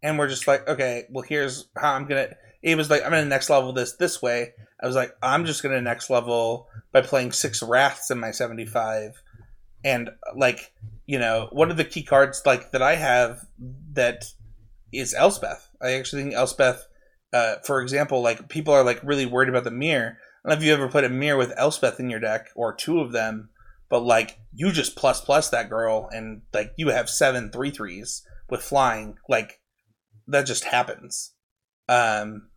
and we're just like, okay, well here's how I'm gonna. Abe was like, I'm gonna next level this this way. I was like, I'm just gonna next level by playing six wraths in my 75 and like you know one of the key cards like that i have that is elspeth. I actually think elspeth uh, for example like people are like really worried about the mirror. I don't know if you ever put a mirror with elspeth in your deck or two of them but like you just plus plus that girl and like you have seven three threes with flying. Like that just happens. Um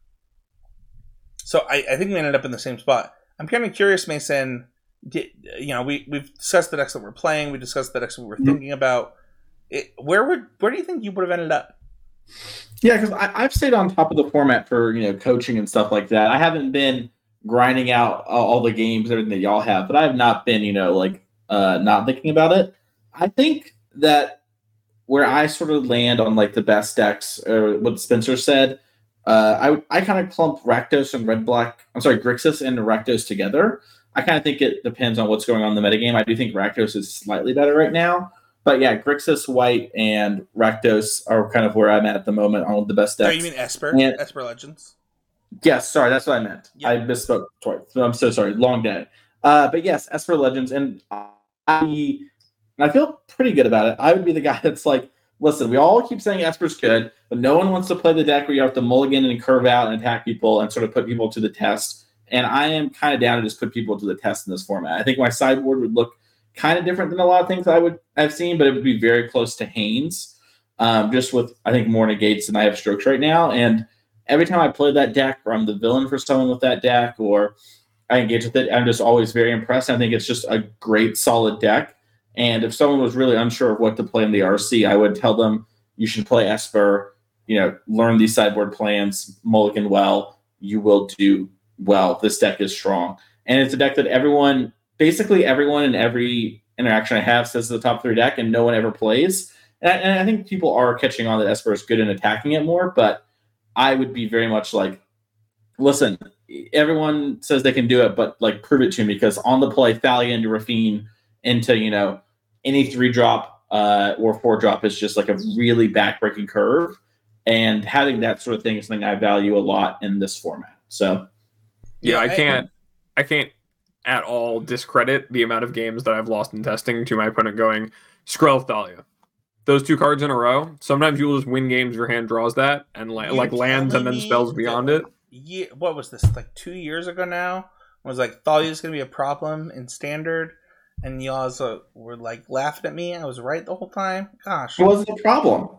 so i, I think we ended up in the same spot. I'm kind of curious mason you know, we we've discussed the decks that we're playing. We discussed the decks we were mm-hmm. thinking about. It, where would where do you think you would have ended up? Yeah, because I've stayed on top of the format for you know coaching and stuff like that. I haven't been grinding out all the games, everything that y'all have, but I have not been you know like uh, not thinking about it. I think that where I sort of land on like the best decks, or what Spencer said, uh, I I kind of clump Rakdos and Red Black. I'm sorry, Grixis and Rakdos together. I kind of think it depends on what's going on in the metagame. I do think Rakdos is slightly better right now, but yeah, Grixis, White, and Rakdos are kind of where I'm at at the moment on the best Oh, decks. you mean Esper? Yeah. Esper Legends? Yes, sorry, that's what I meant. Yeah. I misspoke twice. I'm so sorry. Long day. Uh, but yes, Esper Legends, and I, and I feel pretty good about it. I would be the [laughs] guy that's like, listen, we all keep saying Esper's good, but no one wants to play the deck where you have to mulligan and curve out and attack people and sort of put people to the test. And I am kind of down to just put people to the test in this format. I think my sideboard would look kind of different than a lot of things I would have seen, but it would be very close to Haynes. Um, just with I think more negates than I have strokes right now, and every time I play that deck, or I'm the villain for someone with that deck, or I engage with it, I'm just always very impressed. I think it's just a great, solid deck. And if someone was really unsure of what to play in the RC, I would tell them you should play Esper. You know, learn these sideboard plans, mulligan well. You will do well. This deck is strong, and it's a deck that everyone, basically everyone in every interaction I have, says the top three deck, and no one ever plays. And I, and I think people are catching on that Esper is good in attacking it more, but I would be very much like, listen, everyone says they can do it, but like prove it to me because on the play, Thalia into Raffine into, you know, any three drop uh, or four drop is just like a really backbreaking curve. And having that sort of thing is something I value a lot in this format. So Yeah, Yeah, I I- can't. I can't at all discredit the amount of games that I've lost in testing to my opponent going Skrelv Thalia. Those two cards in a row. Sometimes you'll just win games. Your hand draws that and la- like lands and then me spells that- beyond it. Yeah, what was this? Like two years ago now? I was like, Thalia Thalia's gonna be a problem in standard, and y'all were like laughing at me. I was right the whole time. Gosh, it wasn't a problem.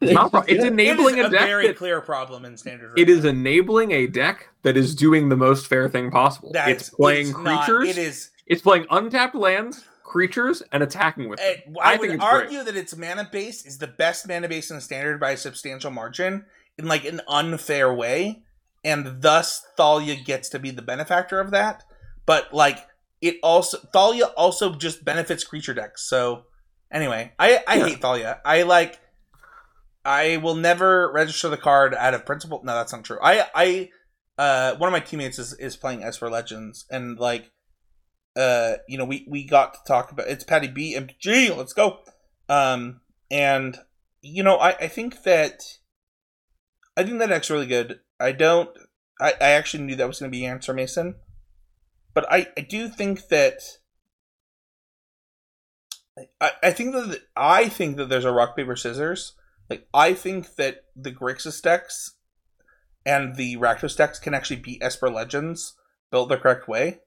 It's, not, pro- it's it is enabling a, a, deck. very that- clear problem in standard. right it is now. enabling a deck that is doing the most fair thing possible. That's- it's playing it's not- creatures. it is. It's playing untapped lands, creatures, and attacking with them. eh, I, I would think it's great. argue that its mana base is the best mana base in standard by a substantial margin, in like an unfair way, and thus Thalia gets to be the benefactor of that. But like it also Thalia also just benefits creature decks. So anyway, I I Yeah. hate Thalia. I like. I will never register the card out of principle. No, that's not true. I I uh one of my teammates is is playing Esper Legends and like uh you know we we got to talk about it's Patty B. Let's go. Um and you know I I think that I think that deck's really good. I don't. I I actually knew that was going to be answer Mason, but I I do think that. I, I think that I think that there's a rock paper scissors. Like I think that the Grixis decks and the Rakdos decks can actually beat Esper Legends built the correct way.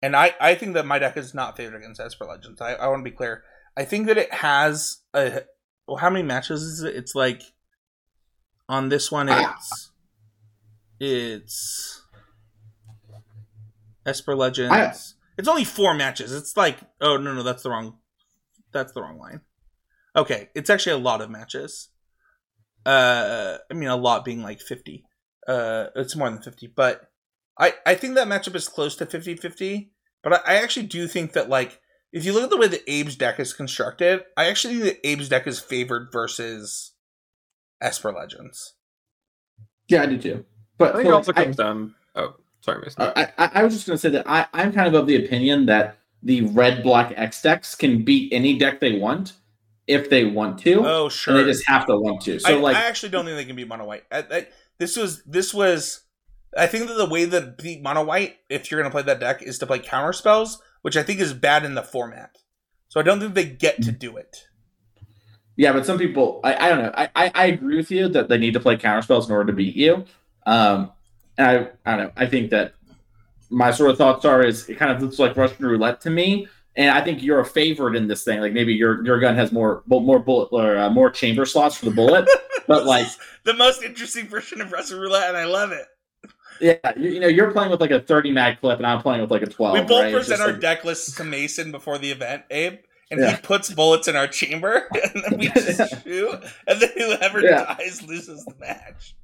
And I, I think that my deck is not favored against Esper Legends. I, I want to be clear. I think that it has a well, how many matches is it? It's like on this one it's it's Esper Legends. It's only four matches. It's like oh no no that's the wrong that's the wrong line. Okay, it's actually a lot of matches. Uh, I mean a lot being like fifty. Uh, it's more than fifty, but I I think that matchup is close to 50-50, But I, I actually do think that like if you look at the way that Abe's deck is constructed, I actually think that Abe's deck is favored versus Esper Legends. Yeah, I do too. But I think so, it also I- comes down. Oh, sorry, Mason. Uh, I, I, I was just going to say that I, I'm kind of of the opinion that the red black X decks can beat any deck they want if they want to, Oh and sure. they just have to want to. So I, like, I actually don't think they can beat mono white. I, I, this was this was. I think that the way that beat mono white, if you're gonna play that deck, is to play counter spells, which I think is bad in the format. So I don't think they get to do it. yeah, but some people, I, I don't know. I, I, I agree with you that they need to play counter spells in order to beat you. Um, and I, I don't know. I think that my sort of thoughts are is it kind of looks like Russian roulette to me. And I think you're a favorite in this thing. Like maybe your your gun has more more bullet or uh, more chamber slots for the bullet. [laughs] But, like- the most interesting version of Russian roulette, and I love it. Yeah, you, you know, you're playing with like a 30 mag clip, and I'm playing with like a 12. we both right? Present our like- deck lists to Mason before the event, Abe, and Yeah. he puts bullets in our chamber, [laughs] and then we [laughs] just shoot, and then whoever Yeah. dies loses the match.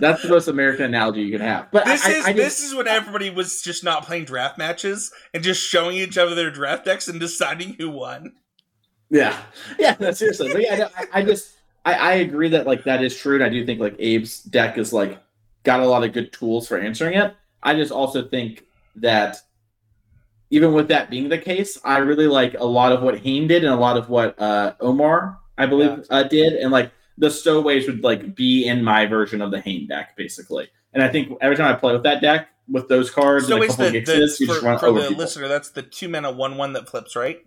That's the most American analogy you can have. But This I, is I, I this is when everybody was just not playing draft matches and just showing each other their draft decks and deciding who won. Yeah, yeah, no, seriously. But yeah, no, I, I just I, I agree that like that is true, and I do think like Abe's deck is like got a lot of good tools for answering it. I just also think that even with that being the case, I really like a lot of what Hain did and a lot of what uh, Omar, I believe, Yeah. uh, did, and like the stowaways would like be in my version of the Hain deck basically. And I think every time I play with that deck with those cards So and a couple the, of the you just for, run for over the people. listener, that's the two mana one one that flips, right?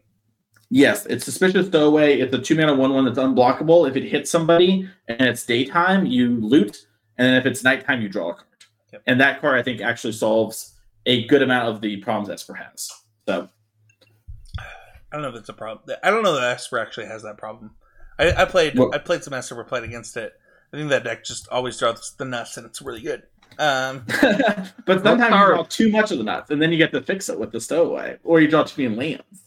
Yes, it's suspicious stowaway. It's a two mana one one that's unblockable. If it hits somebody and it's daytime, you loot, and then if it's nighttime, you draw a card. Yep. And that card, I think, actually solves a good amount of the problems Esper has. So I don't know if it's a problem. I don't know that Esper actually has that problem. I, I played Well- I played some Esper, played against it. I think that deck just always draws the nuts, and it's really good. Um, [laughs] but sometimes you draw too much of the nuts, and then you get to fix it with the stowaway, or you draw too many lands.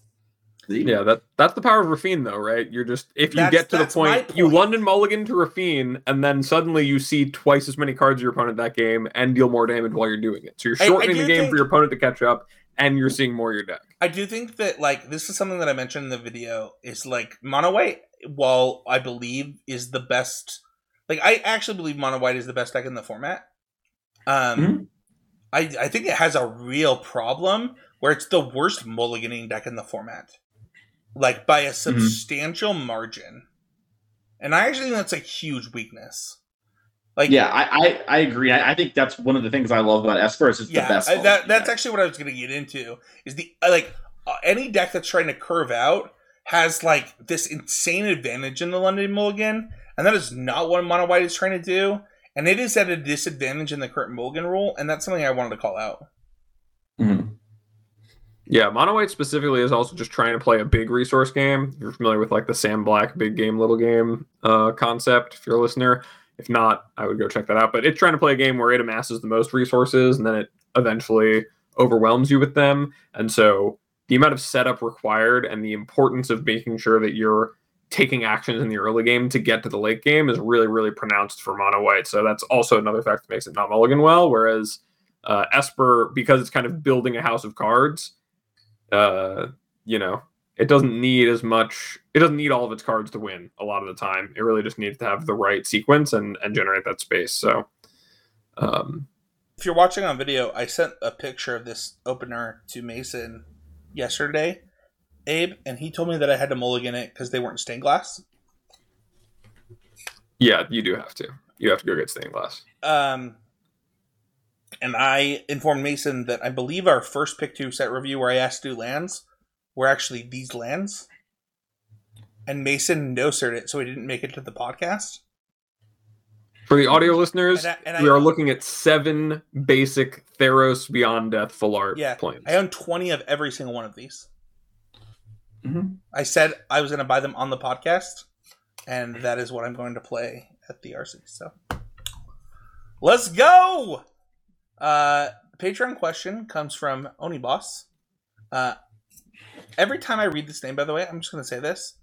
See? Yeah, that that's the power of Raffine, though, right? You're just if you That's- get to the point, you point. London Mulligan to Raffine, and then suddenly you see twice as many cards as your opponent that game and deal more damage while you're doing it. So you're I- I shortening the game think- for your opponent to catch up, and you're seeing more of your deck. I do think that like this is something that I mentioned in the video is like mono white. While I believe is the best, like I actually believe mono white is the best deck in the format. Um, Mhm. I I think it has a real problem where it's the worst mulliganing deck in the format, like by a substantial margin. And I actually think that's a huge weakness. Like Yeah, I, I, I agree. I, I think that's one of the things I love about Esper is it's yeah, the best. I- that, that's deck. actually what I was going to get into. Is the uh, like uh, any deck that's trying to curve out has like this insane advantage in the London Mulligan, and that is not what Mono White is trying to do, and it is at a disadvantage in the current Mulligan rule, and that's something I wanted to call out. Mhm. Yeah, Mono White specifically is also just trying to play a big resource game. You're familiar with like the Sam Black big game, little game uh, concept, if you're a listener. If not, I would go check that out. But it's trying to play a game where it amasses the most resources and then it eventually overwhelms you with them. And so the amount of setup required and the importance of making sure that you're taking actions in the early game to get to the late game is really, really pronounced for Mono White. So that's also another fact that makes it not mulligan well. Whereas uh, Esper, because it's kind of building a house of cards, uh, you know, it doesn't need as much. It doesn't need all of its cards to win a lot of the time. It really just needs to have the right sequence and and generate that space. So, um, If you're watching on video, I sent a picture of this opener to Mason yesterday, Abe, and he told me that I had to mulligan it because they weren't stained glass. yeah, you do have to. You have to go get stained glass. Um, and I informed Mason that I believe our first pick two set review where I asked to do lands were actually these lands. And Mason no certed it, so he didn't make it to the podcast. For the audio listeners, And I, and we are looking at seven basic Theros Beyond Death full art Yeah, planes. I own 20 of every single one of these. Mhm. I said I was going to buy them on the podcast, and that is what I'm going to play at the RC. So let's go. Uh, Patreon question comes from Oni Boss. Uh, every time I read this name, by the way, I'm just going to say this.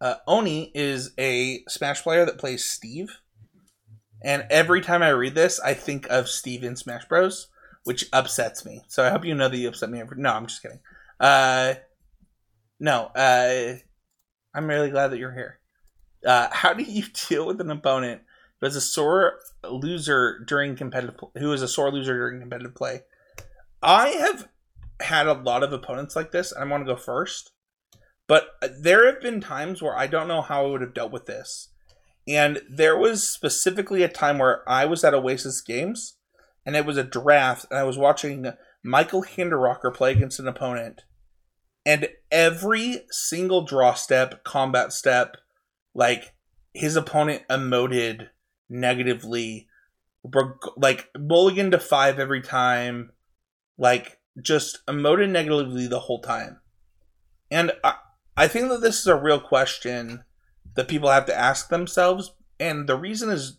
Uh, Oni is a Smash player that plays Steve, and every time I read this, I think of Steve in Smash Bros, which upsets me. So I hope you know that you upset me. Every- no, I'm just kidding. Uh, no, uh, I'm really glad that you're here. Uh, how do you [laughs] deal with an opponent who is a sore loser during competitive who is a sore loser during competitive play? I have had a lot of opponents like this, and I want to go first. But uh, there have been times where I don't know how I would have dealt with this. And there was specifically a time where I was at Oasis Games, and it was a draft, and I was watching Michael Hinderrocker play against an opponent, and every single draw step, combat step, like his opponent emoted negatively, like mulligan to five every time, like just emoted negatively the whole time. And I, I think that this is a real question that people have to ask themselves, and the reason is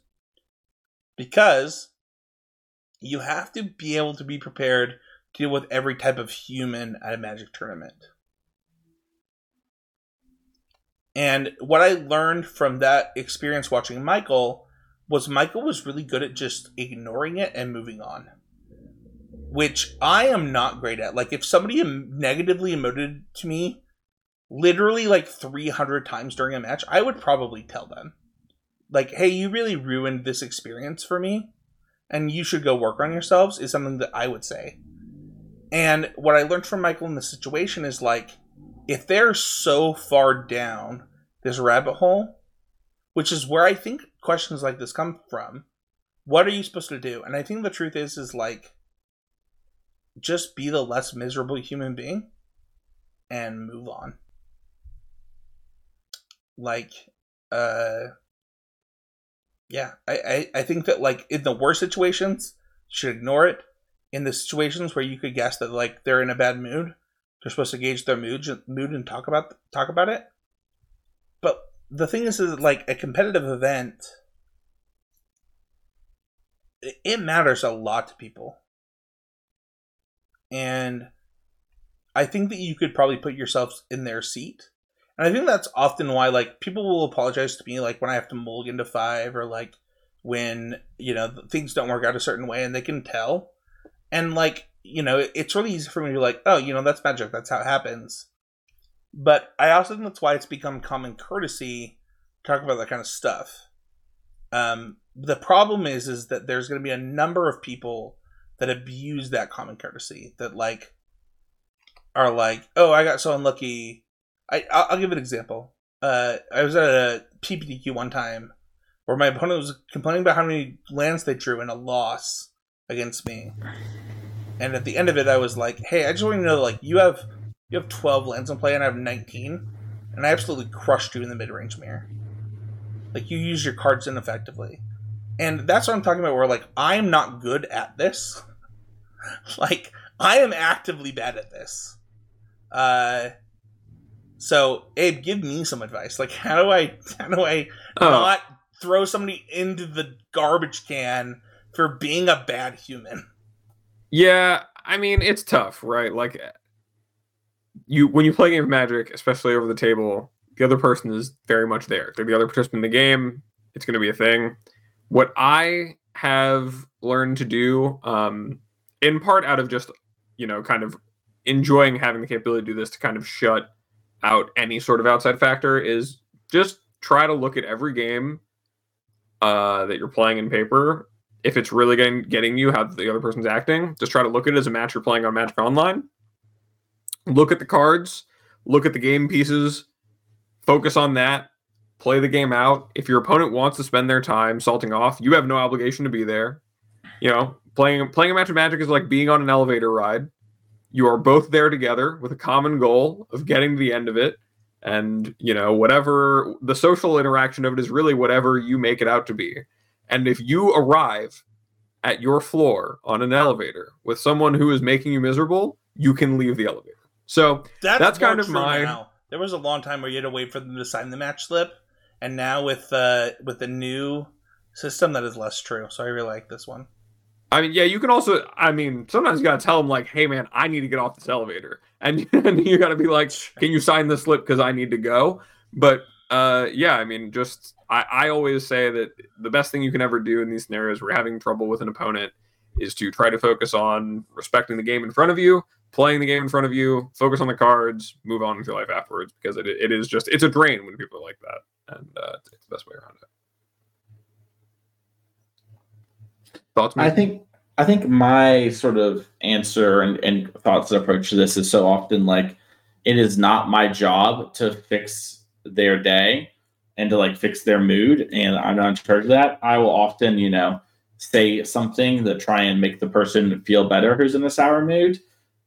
because you have to be able to be prepared to deal with every type of human at a magic tournament. And what I learned from that experience watching Michael was Michael was really good at just ignoring it and moving on. Which I am not great at. Like if somebody negatively emoted to me literally like 300 times during a match, I would probably tell them, like, hey, you really ruined this experience for me, and you should go work on yourselves, is something that I would say. And what I learned from Michael in this situation is like, if they're so far down this rabbit hole, which is where I think questions like this come from, what are you supposed to do? And I think the truth is, is like, just be the less miserable human being and move on. Like, uh, yeah, I, I, I think that like in the worst situations, should ignore it. In the situations where you could guess that like they're in a bad mood, they're supposed to gauge their mood, mood and talk about talk about it. But the thing is, is like a competitive event, it matters a lot to people, and I think that you could probably put yourself in their seat. And I think that's often why like people will apologize to me like when I have to mulligan to five or like when, you know, things don't work out a certain way and they can tell. And like, you know, it's really easy for me to be like, oh, you know, that's magic, that's how it happens. But I also think that's why it's become common courtesy to talk about that kind of stuff. Um, the problem is is that there's going to be a number of people that abuse that common courtesy that like are like, oh, I got so unlucky. I I'll, I'll give an example. Uh, I was at a PPTQ one time where my opponent was complaining about how many lands they drew in a loss against me, and at the end of it, I was like, hey, I just want you to know, like, you have you have twelve lands in play, and I have nineteen, and I absolutely crushed you in the mid range mirror. Like you use your cards ineffectively. And that's what I'm talking about where like I'm not good at this. [laughs] like I am actively bad at this. Uh, so Abe, give me some advice. Like, how do I [laughs] how do I oh. not throw somebody into the garbage can for being a bad human? Yeah, I mean it's tough, right? Like, you when you play a game of Magic, especially over the table, the other person is very much there. They're the other participant in the game. It's going to be a thing. What I have learned to do, um, in part out of just you know, kind of enjoying having the capability to do this to kind of shut out any sort of outside factor is just try to look at every game uh, that you're playing in paper. If it's really getting getting you how the other person's acting, just try to look at it as a match you're playing on Magic Online. Look at the cards, look at the game pieces, focus on that, play the game out. If your opponent wants to spend their time salting off, you have no obligation to be there. You know, playing playing a match of Magic is like being on an elevator ride. You are both there together with a common goal of getting to the end of it. And you know whatever the social interaction of it is really whatever you make it out to be. And if you arrive at your floor on an elevator with someone who is making you miserable you can leave the elevator. So that's, that's kind of my now. there was a long time where you had to wait for them to sign the match slip. And now with uh with the new system that is less true. So i really like this one I mean, yeah, you can also. I mean, sometimes you gotta tell them like, "Hey, man, I need to get off this elevator," [laughs] and, and you gotta be like, "Can you sign this slip because I need to go?" But uh, yeah, I mean, just I, I always say that the best thing you can ever do in these scenarios where having trouble with an opponent is to try to focus on respecting the game in front of you, playing the game in front of you, focus on the cards, move on with your life afterwards because it, it is just it's a drain when people are like that, and uh, it's the best way around it. Thoughts? I think I think my sort of answer and, and thoughts and approach to this is so often like it is not my job to fix their day and to like fix their mood and I'm not in charge of that. I will often, you know, say something to try and make the person feel better who's in a sour mood.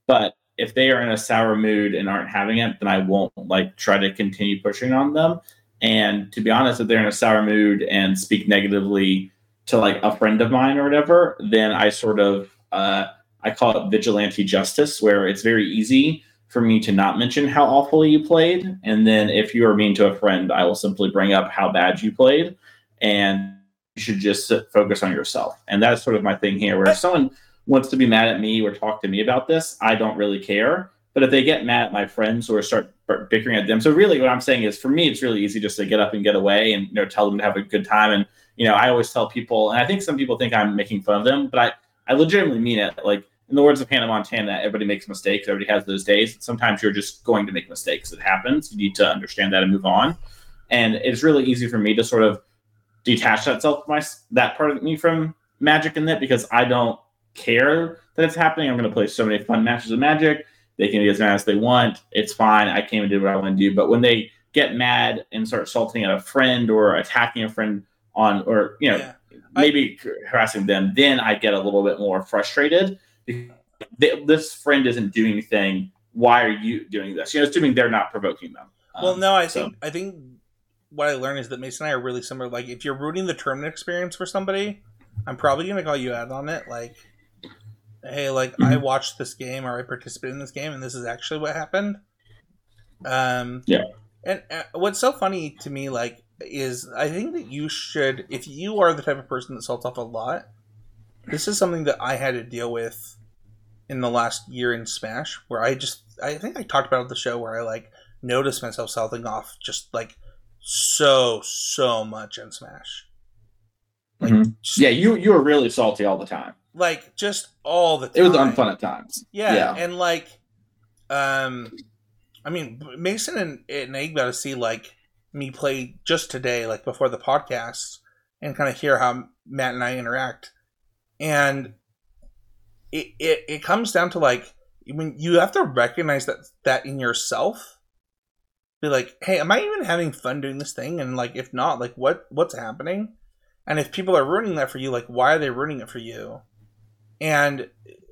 But if they are in a sour mood and aren't having it, then I won't like try to continue pushing on them. And to be honest, if they're in a sour mood and speak negatively to like a friend of mine or whatever, then I sort of uh, I call it vigilante justice, where it's very easy for me to not mention how awfully you played, and then if you are mean to a friend, I will simply bring up how bad you played, and you should just focus on yourself. And that's sort of my thing here, where if someone wants to be mad at me or talk to me about this, I don't really care. But if they get mad at my friends or start bickering at them, so really what I'm saying is, for me, it's really easy just to get up and get away and you know tell them to have a good time and you know, I always tell people, and I think some people think I'm making fun of them, but I, I legitimately mean it. Like in the words of Hannah Montana, everybody makes mistakes. Everybody has those days. Sometimes you're just going to make mistakes. It happens. You need to understand that and move on. And it's really easy for me to sort of detach that self my that part of me from Magic in that because I don't care that it's happening. I'm going to play so many fun matches of Magic. They can be as mad as they want. It's fine. I came and did what I want to do. But when they get mad and start assaulting at a friend or attacking a friend on, or you know, yeah. maybe I, harassing them, then I get a little bit more frustrated. This friend isn't doing anything. Why are you doing this? You know, assuming they're not provoking them. Well, um, no, I so. think I think what I learned is that Mason and I are really similar. Like, if you're rooting the tournament experience for somebody, I'm probably gonna call you out on it. Like, hey, like mm-hmm. I watched this game or I participated in this game, and this is actually what happened. Um, yeah. And uh, what's so funny to me, like, is I think that you should, if you are the type of person that salts off a lot, this is something that I had to deal with in the last year in Smash, where I just, I think I talked about the show where I like noticed myself salting off just like so so much in Smash. Like, mm-hmm. just, yeah, you you were really salty all the time. Like just all the time. It was unfun at times. Yeah, yeah. and like, um, I mean, Mason and, and Egg got to see like me play just today, like before the podcast, and kind of hear how Matt and I interact, and it, it it comes down to like when you have to recognize that that in yourself be like hey am i even having fun doing this thing? And like if not like what what's happening? And if people are ruining that for you like why are they ruining it for you? And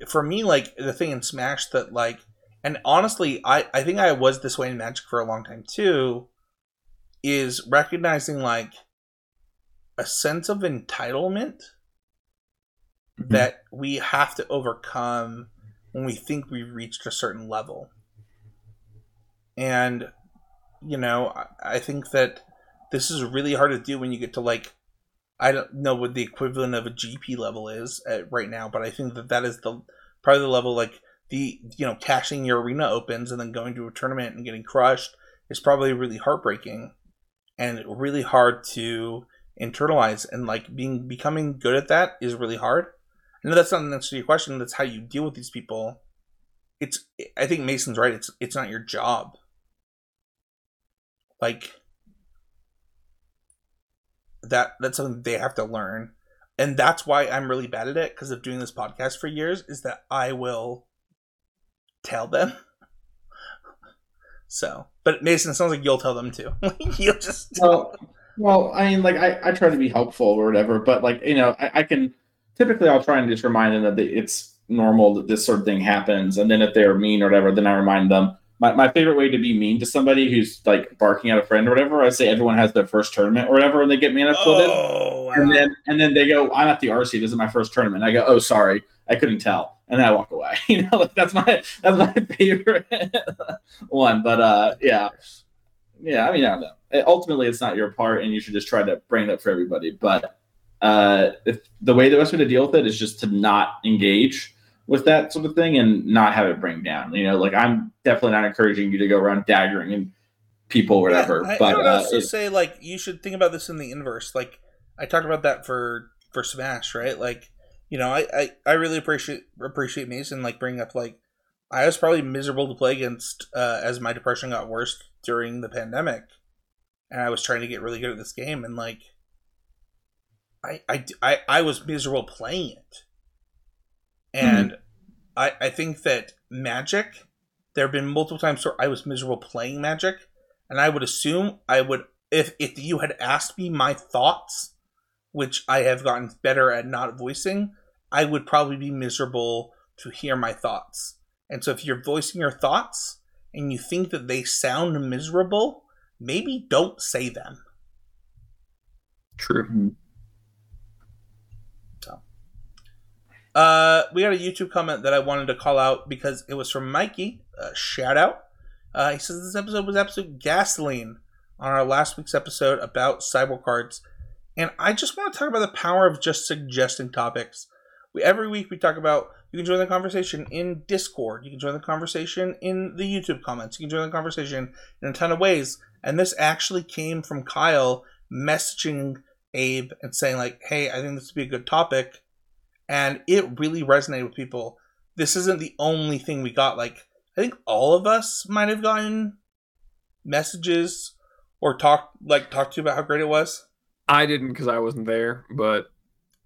for me like the thing in smash that like and honestly i i think i was this way in magic for a long time too is recognizing like a sense of entitlement mm-hmm. that we have to overcome when we think we've reached a certain level and you know i think that this is really hard to do when you get to like I don't know what the equivalent of a GP level is at, right now, but I think that that is the probably the level like the you know cashing your arena opens and then going to a tournament and getting crushed is probably really heartbreaking and really hard to internalize and like being becoming good at that is really hard. I know that's not an answer to your question. That's how you deal with these people. It's I think Mason's right. It's it's not your job. Like that that's something they have to learn and that's why i'm really bad at it because of doing this podcast for years is that i will tell them so but mason it sounds like you'll tell them too [laughs] you'll just well, well i mean like I, I try to be helpful or whatever but like you know I, I can typically i'll try and just remind them that it's normal that this sort of thing happens and then if they're mean or whatever then i remind them my, my favorite way to be mean to somebody who's like barking at a friend or whatever, I say everyone has their first tournament or whatever, and they get manipulated. Oh, wow. And then and then they go, I'm at the RC. This is my first tournament. I go, oh sorry, I couldn't tell, and then I walk away. [laughs] you know, like that's my that's my [laughs] favorite one. But uh, yeah, yeah. I mean, I don't know. Ultimately, it's not your part, and you should just try to bring it up for everybody. But uh, if the way the best way to deal with it is just to not engage with that sort of thing and not have it bring down. You know, like I'm definitely not encouraging you to go around daggering and people or whatever. Yeah, I, but I would uh, also it, say like you should think about this in the inverse. Like I talked about that for for Smash, right? Like you know, I I, I really appreciate appreciate Mason like bringing up like I was probably miserable to play against uh, as my depression got worse during the pandemic, and I was trying to get really good at this game, and like I I I, I was miserable playing it. And mm-hmm. I, I think that Magic, there have been multiple times where I was miserable playing Magic, and I would assume I would if if you had asked me my thoughts, which I have gotten better at not voicing, I would probably be miserable to hear my thoughts. And so if you're voicing your thoughts and you think that they sound miserable, maybe don't say them. True. Mm-hmm. Uh, we got a YouTube comment that I wanted to call out because it was from Mikey. Uh, shout out. Uh, he says this episode was absolute gasoline on our last week's episode about cyber cards, and I just want to talk about the power of just suggesting topics. We every week we talk about. You can join the conversation in Discord. You can join the conversation in the YouTube comments. You can join the conversation in a ton of ways. And this actually came from Kyle messaging Abe and saying like, "Hey, I think this would be a good topic." and it really resonated with people. this isn't the only thing we got. Like I think all of us might have gotten messages or talked like talked to you about how great it was. I didn't because I wasn't there, but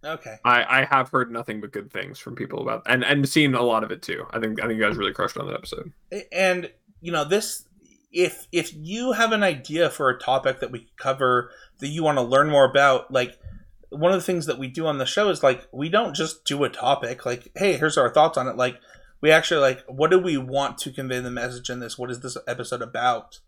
Okay. I, I have heard nothing but good things from people about and and seen a lot of it too. I think I think you guys really crushed on that episode. and you know this if if you have an idea for a topic that we could cover that you want to learn more about like one of the things that we do on the show is like we don't just do a topic like hey here's our thoughts on it like we actually like what do we want to convey the message in this what is this episode about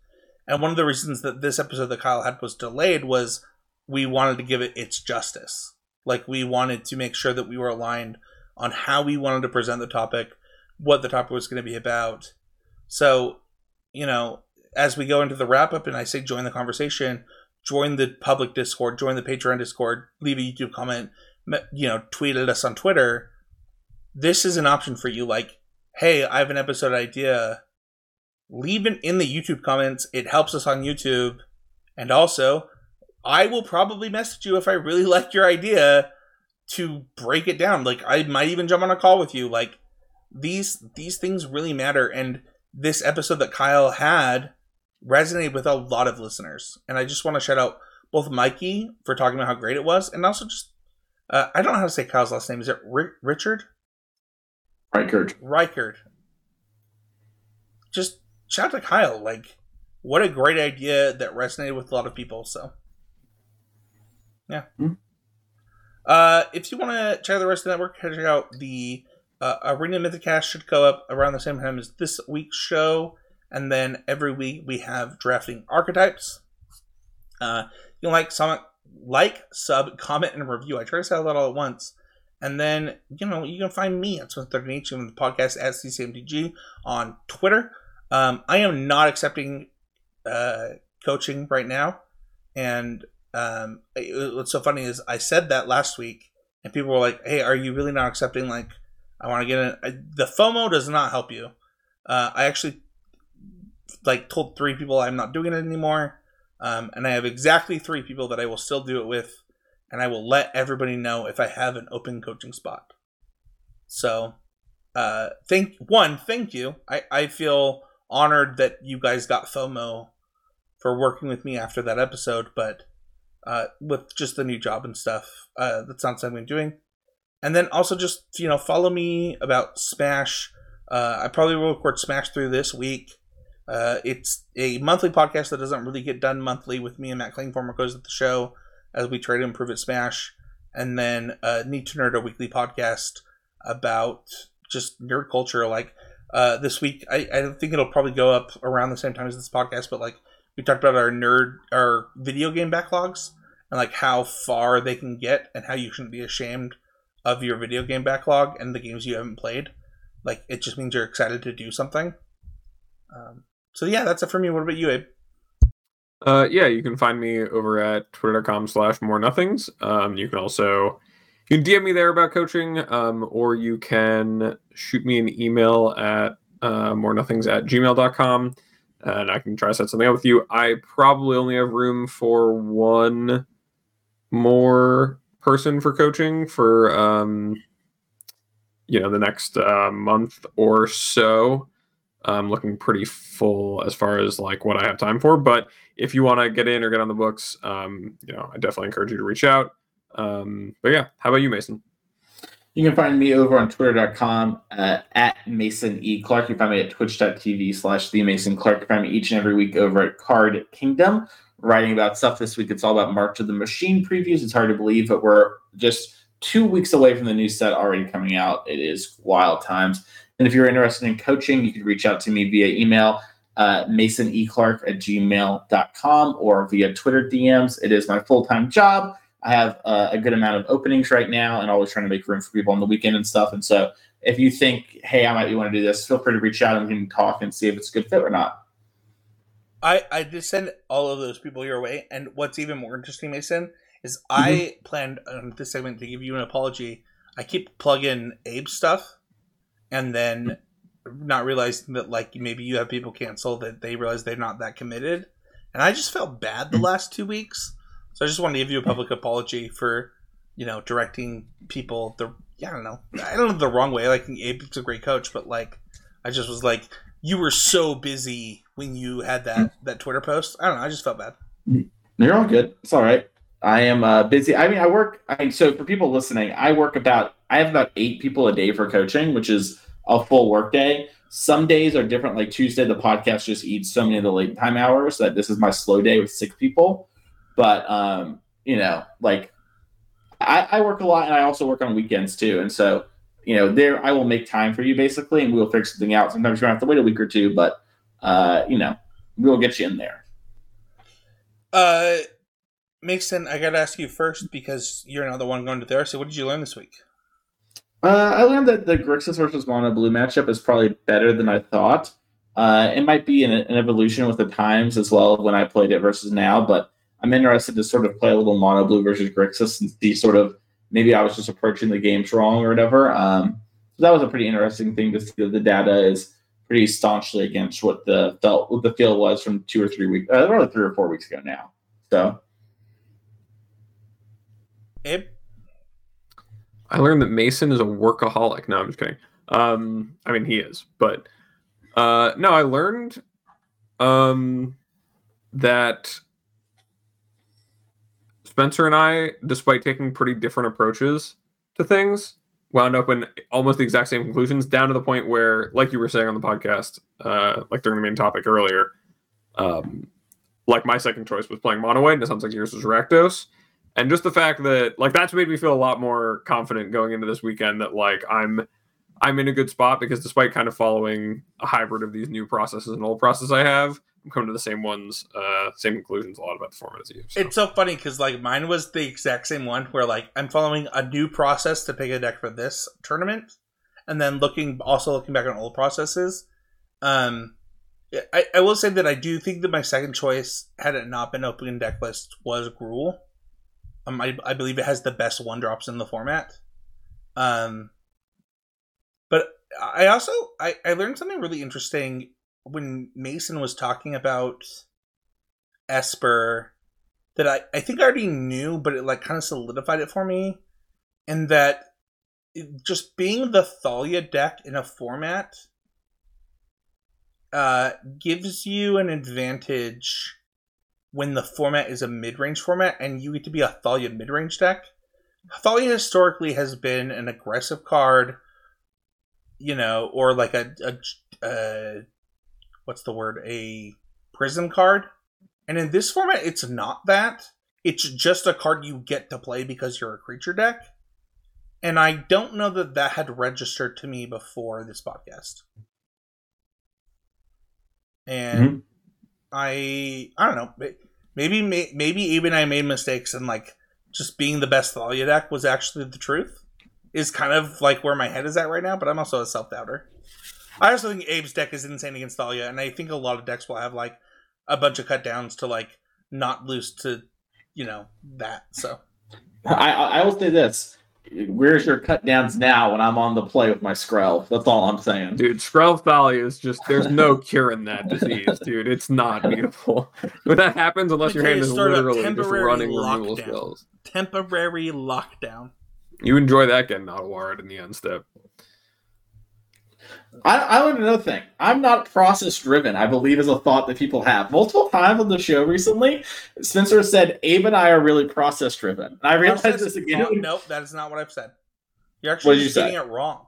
and one of the reasons that this episode that kyle had was delayed was we wanted to give it its justice like we wanted to make sure that we were aligned on how we wanted to present the topic what the topic was going to be about so, you know, as we go into the wrap up and I say join the conversation, join the public Discord, join the Patreon Discord, leave a YouTube comment, you know, tweet at us on Twitter. This is an option for you. Like, hey, I have an episode idea. Leave it in the YouTube comments. It helps us on YouTube. And also, I will probably message you if I really [laughs] like your idea to break it down. Like, I might even jump on a call with you. Like, these these things really matter and this episode that Kyle had resonated with a lot of listeners. And I just want to shout out both Mikey for talking about how great it was, and also just uh, I don't know how to say Kyle's last name. Is it Ri- Richard Kurt. Reichard? Just shout out to Kyle. Like, what a great idea that resonated with a lot of people. So, yeah. Hmm. Uh, if you want to check out the rest of the network, check out the uh, Arena Mythicast should go up around the same time as this week's show, and then every week we have drafting archetypes. Uh, you can like, some, like, sub, comment, and review. I try to say that all at once. And then, you know, you can find me at Spencer13H and the podcast at CCMTG on Twitter. Um, I am not accepting uh, coaching right now. And um, it- what's so funny is I said that last week, and people were like, hey, are you really not accepting, like, I want to get in? I, the FOMO does not help you. Uh, I actually, like, told three people I'm not doing it anymore. Um, and I have exactly three people that I will still do it with and I will let everybody know if I have an open coaching spot. So, uh, thank one, thank you. I, I feel honored that you guys got FOMO for working with me after that episode, but uh, with just the new job and stuff, uh, that's not something I'm doing. And then also just you know follow me about Smash. Uh, I probably will record Smash through this week. Uh, it's a monthly podcast that doesn't really get done monthly with me and Matt Klingformer goes at the show as we try to improve at Smash, and then uh, Need to Nerd, a weekly podcast about just nerd culture. Like uh, this week, I, I think it'll probably go up around the same time as this podcast, but like we talked about our nerd, our video game backlogs, and like how far they can get, and how you shouldn't be ashamed of your video game backlog and the games you haven't played. Like it just means you're excited to do something. Um, so yeah, that's it for me. What about you, Abe? Uh, yeah, you can find me over at twitter.com slash more nothings. Um, you can also you can DM me there about coaching, um, or you can shoot me an email at uh, more nothings at gmail.com and I can try to set something up with you. I probably only have room for one more person for coaching for um, you know the next uh, month or so. I'm looking pretty full as far as like what I have time for. But if you want to get in or get on the books, um, you know, I definitely encourage you to reach out. Um, but yeah, how about you, Mason? You can find me over on twitter.com uh, at Mason E. Clark. You can find me at twitch.tv slash the Mason Clark. You find me each and every week over at Card Kingdom, writing about stuff this week. It's all about March of the Machine previews. It's hard to believe, but we're just two weeks away from the new set already coming out. It is wild times. And if you're interested in coaching, you can reach out to me via email, uh, masoneclark at gmail.com or via Twitter DMs. It is my full time job. I have uh, a good amount of openings right now and always trying to make room for people on the weekend and stuff. And so if you think, hey, I might be want to do this, feel free to reach out and we can talk and see if it's a good fit or not. I I did send all of those people your way, and what's even more interesting, Mason, is mm-hmm. I planned on this segment to give you an apology. I keep plugging Abe stuff, and then not realizing that like maybe you have people cancel that they realize they're not that committed, and I just felt bad the mm-hmm. last two weeks. So I just wanted to give you a public apology for you know, directing people the yeah, I don't know. I don't know the wrong way. Like Abe's a great coach, but like I just was like you were so busy when you had that that Twitter post. I don't know. I just felt bad. You're all good. It's all right. I am uh, busy. I mean, I work. I so for people listening, I work about. I have about eight people a day for coaching, which is a full work day. Some days are different. Like Tuesday, the podcast just eats so many of the late time hours that this is my slow day with six people. But um, you know, like I, I work a lot, and I also work on weekends too. And so, you know, there I will make time for you basically, and we'll figure something out. Sometimes you're gonna have to wait a week or two, but uh, you know, we'll get you in there. Uh, Mason, I gotta ask you first because you're another one going to there. So, what did you learn this week? Uh, I learned that the Grixis versus Mono Blue matchup is probably better than I thought. Uh, it might be an, an, evolution with the times as well when I played it versus now, but I'm interested to sort of play a little Mono Blue versus Grixis and see sort of maybe I was just approaching the games wrong or whatever. Um, so that was a pretty interesting thing to see that the data is pretty staunchly against what the felt what the field was from two or three weeks, uh, probably three or four weeks ago now. So, Abe. I learned that Mason is a workaholic. No, I'm just kidding. Um, I mean, he is, but uh, no, I learned um, that Spencer and I, despite taking pretty different approaches to things, wound up in almost the exact same conclusions, down to the point where, like you were saying on the podcast, uh, like during the main topic earlier, um, like my second choice was playing Mono and it sounds like yours was Rakdos. And just the fact that like that's made me feel a lot more confident going into this weekend that like i'm i'm in a good spot because despite kind of following a hybrid of these new processes and old processes i have i'm coming to the same ones uh same conclusions a lot about the format as you so. it's so funny because like mine was the exact same one where like i'm following a new process to pick a deck for this tournament and then looking also looking back on old processes um I, I will say that I do think that my second choice, had it not been open deck list, was Gruul um, I, I believe it has the best one drops in the format. Um, but I also I, I learned something really interesting when Mason was talking about Esper that I, I think I already knew, but it like kind of solidified it for me. And that it, just being the Thalia deck in a format uh, gives you an advantage when the format is a mid-range format and you get to be a Thalia mid-range deck. Thalia historically has been an aggressive card, you know, or like a, a uh, what's the word? A prison card. And in this format, it's not that. It's just a card you get to play because you're a creature deck. And I don't know that that had registered to me before this podcast. And mm-hmm. I I don't know. Maybe maybe even I made mistakes and like just being the best Thalia deck was actually the truth. Is kind of like where my head is at right now, but I'm also a self doubter. I also think Abe's deck is insane against Thalia, and I think a lot of decks will have like a bunch of cut downs to like not lose to, you know, that. So I I will say this where's your cut downs now when I'm on the play with my Skrelv? That's all I'm saying. Dude, Skrelv Valley is just there's no cure in that disease, dude. It's not beautiful. When that happens, unless your hand is literally just running removal spells. Temporary lockdown. You enjoy that getting out of wired in the end step. I, I learned another thing. I'm not process driven, I believe is a thought that people have. Multiple times on the show recently, Spencer said Abe and I are really process driven. I realized process, this again. No, nope, that is not what I've said. You're actually you saying it wrong.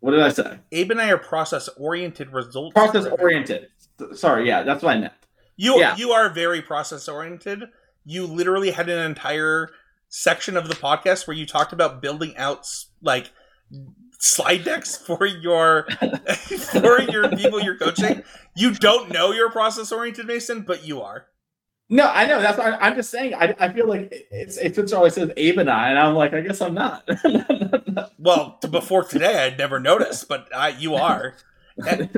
What did I say? Abe and I are process oriented results. Process oriented. Sorry, yeah, that's what I meant. You yeah. you are very process oriented. You literally had an entire section of the podcast where you talked about building out like slide decks for your [laughs] for your people you're coaching. You don't know you're process oriented, Mason, but you are. No, I know. That's what I'm just saying. I, I feel like it's it's always says Abe and I, and I'm like, I guess I'm not. [laughs] well, before today, I'd never noticed, but I, you are. [laughs] I'm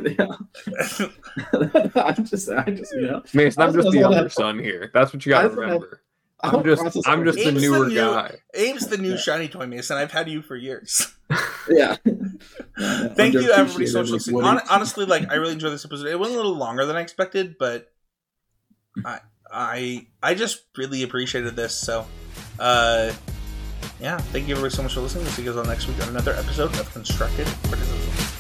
just, I just, you know, Mason. I'm just the other son here. That's what you got to remember. I'm just I'm just the newer the new, guy. Abe's the new yeah. shiny toy Mason. I've had you for years. [laughs] yeah. [laughs] Thank you everybody so much. honestly, like I really enjoyed this episode. It went a little longer than I expected, but I I I just really appreciated this. So uh yeah, thank you everybody so much for listening. We'll see you guys on next week on another episode of Constructed Criticism.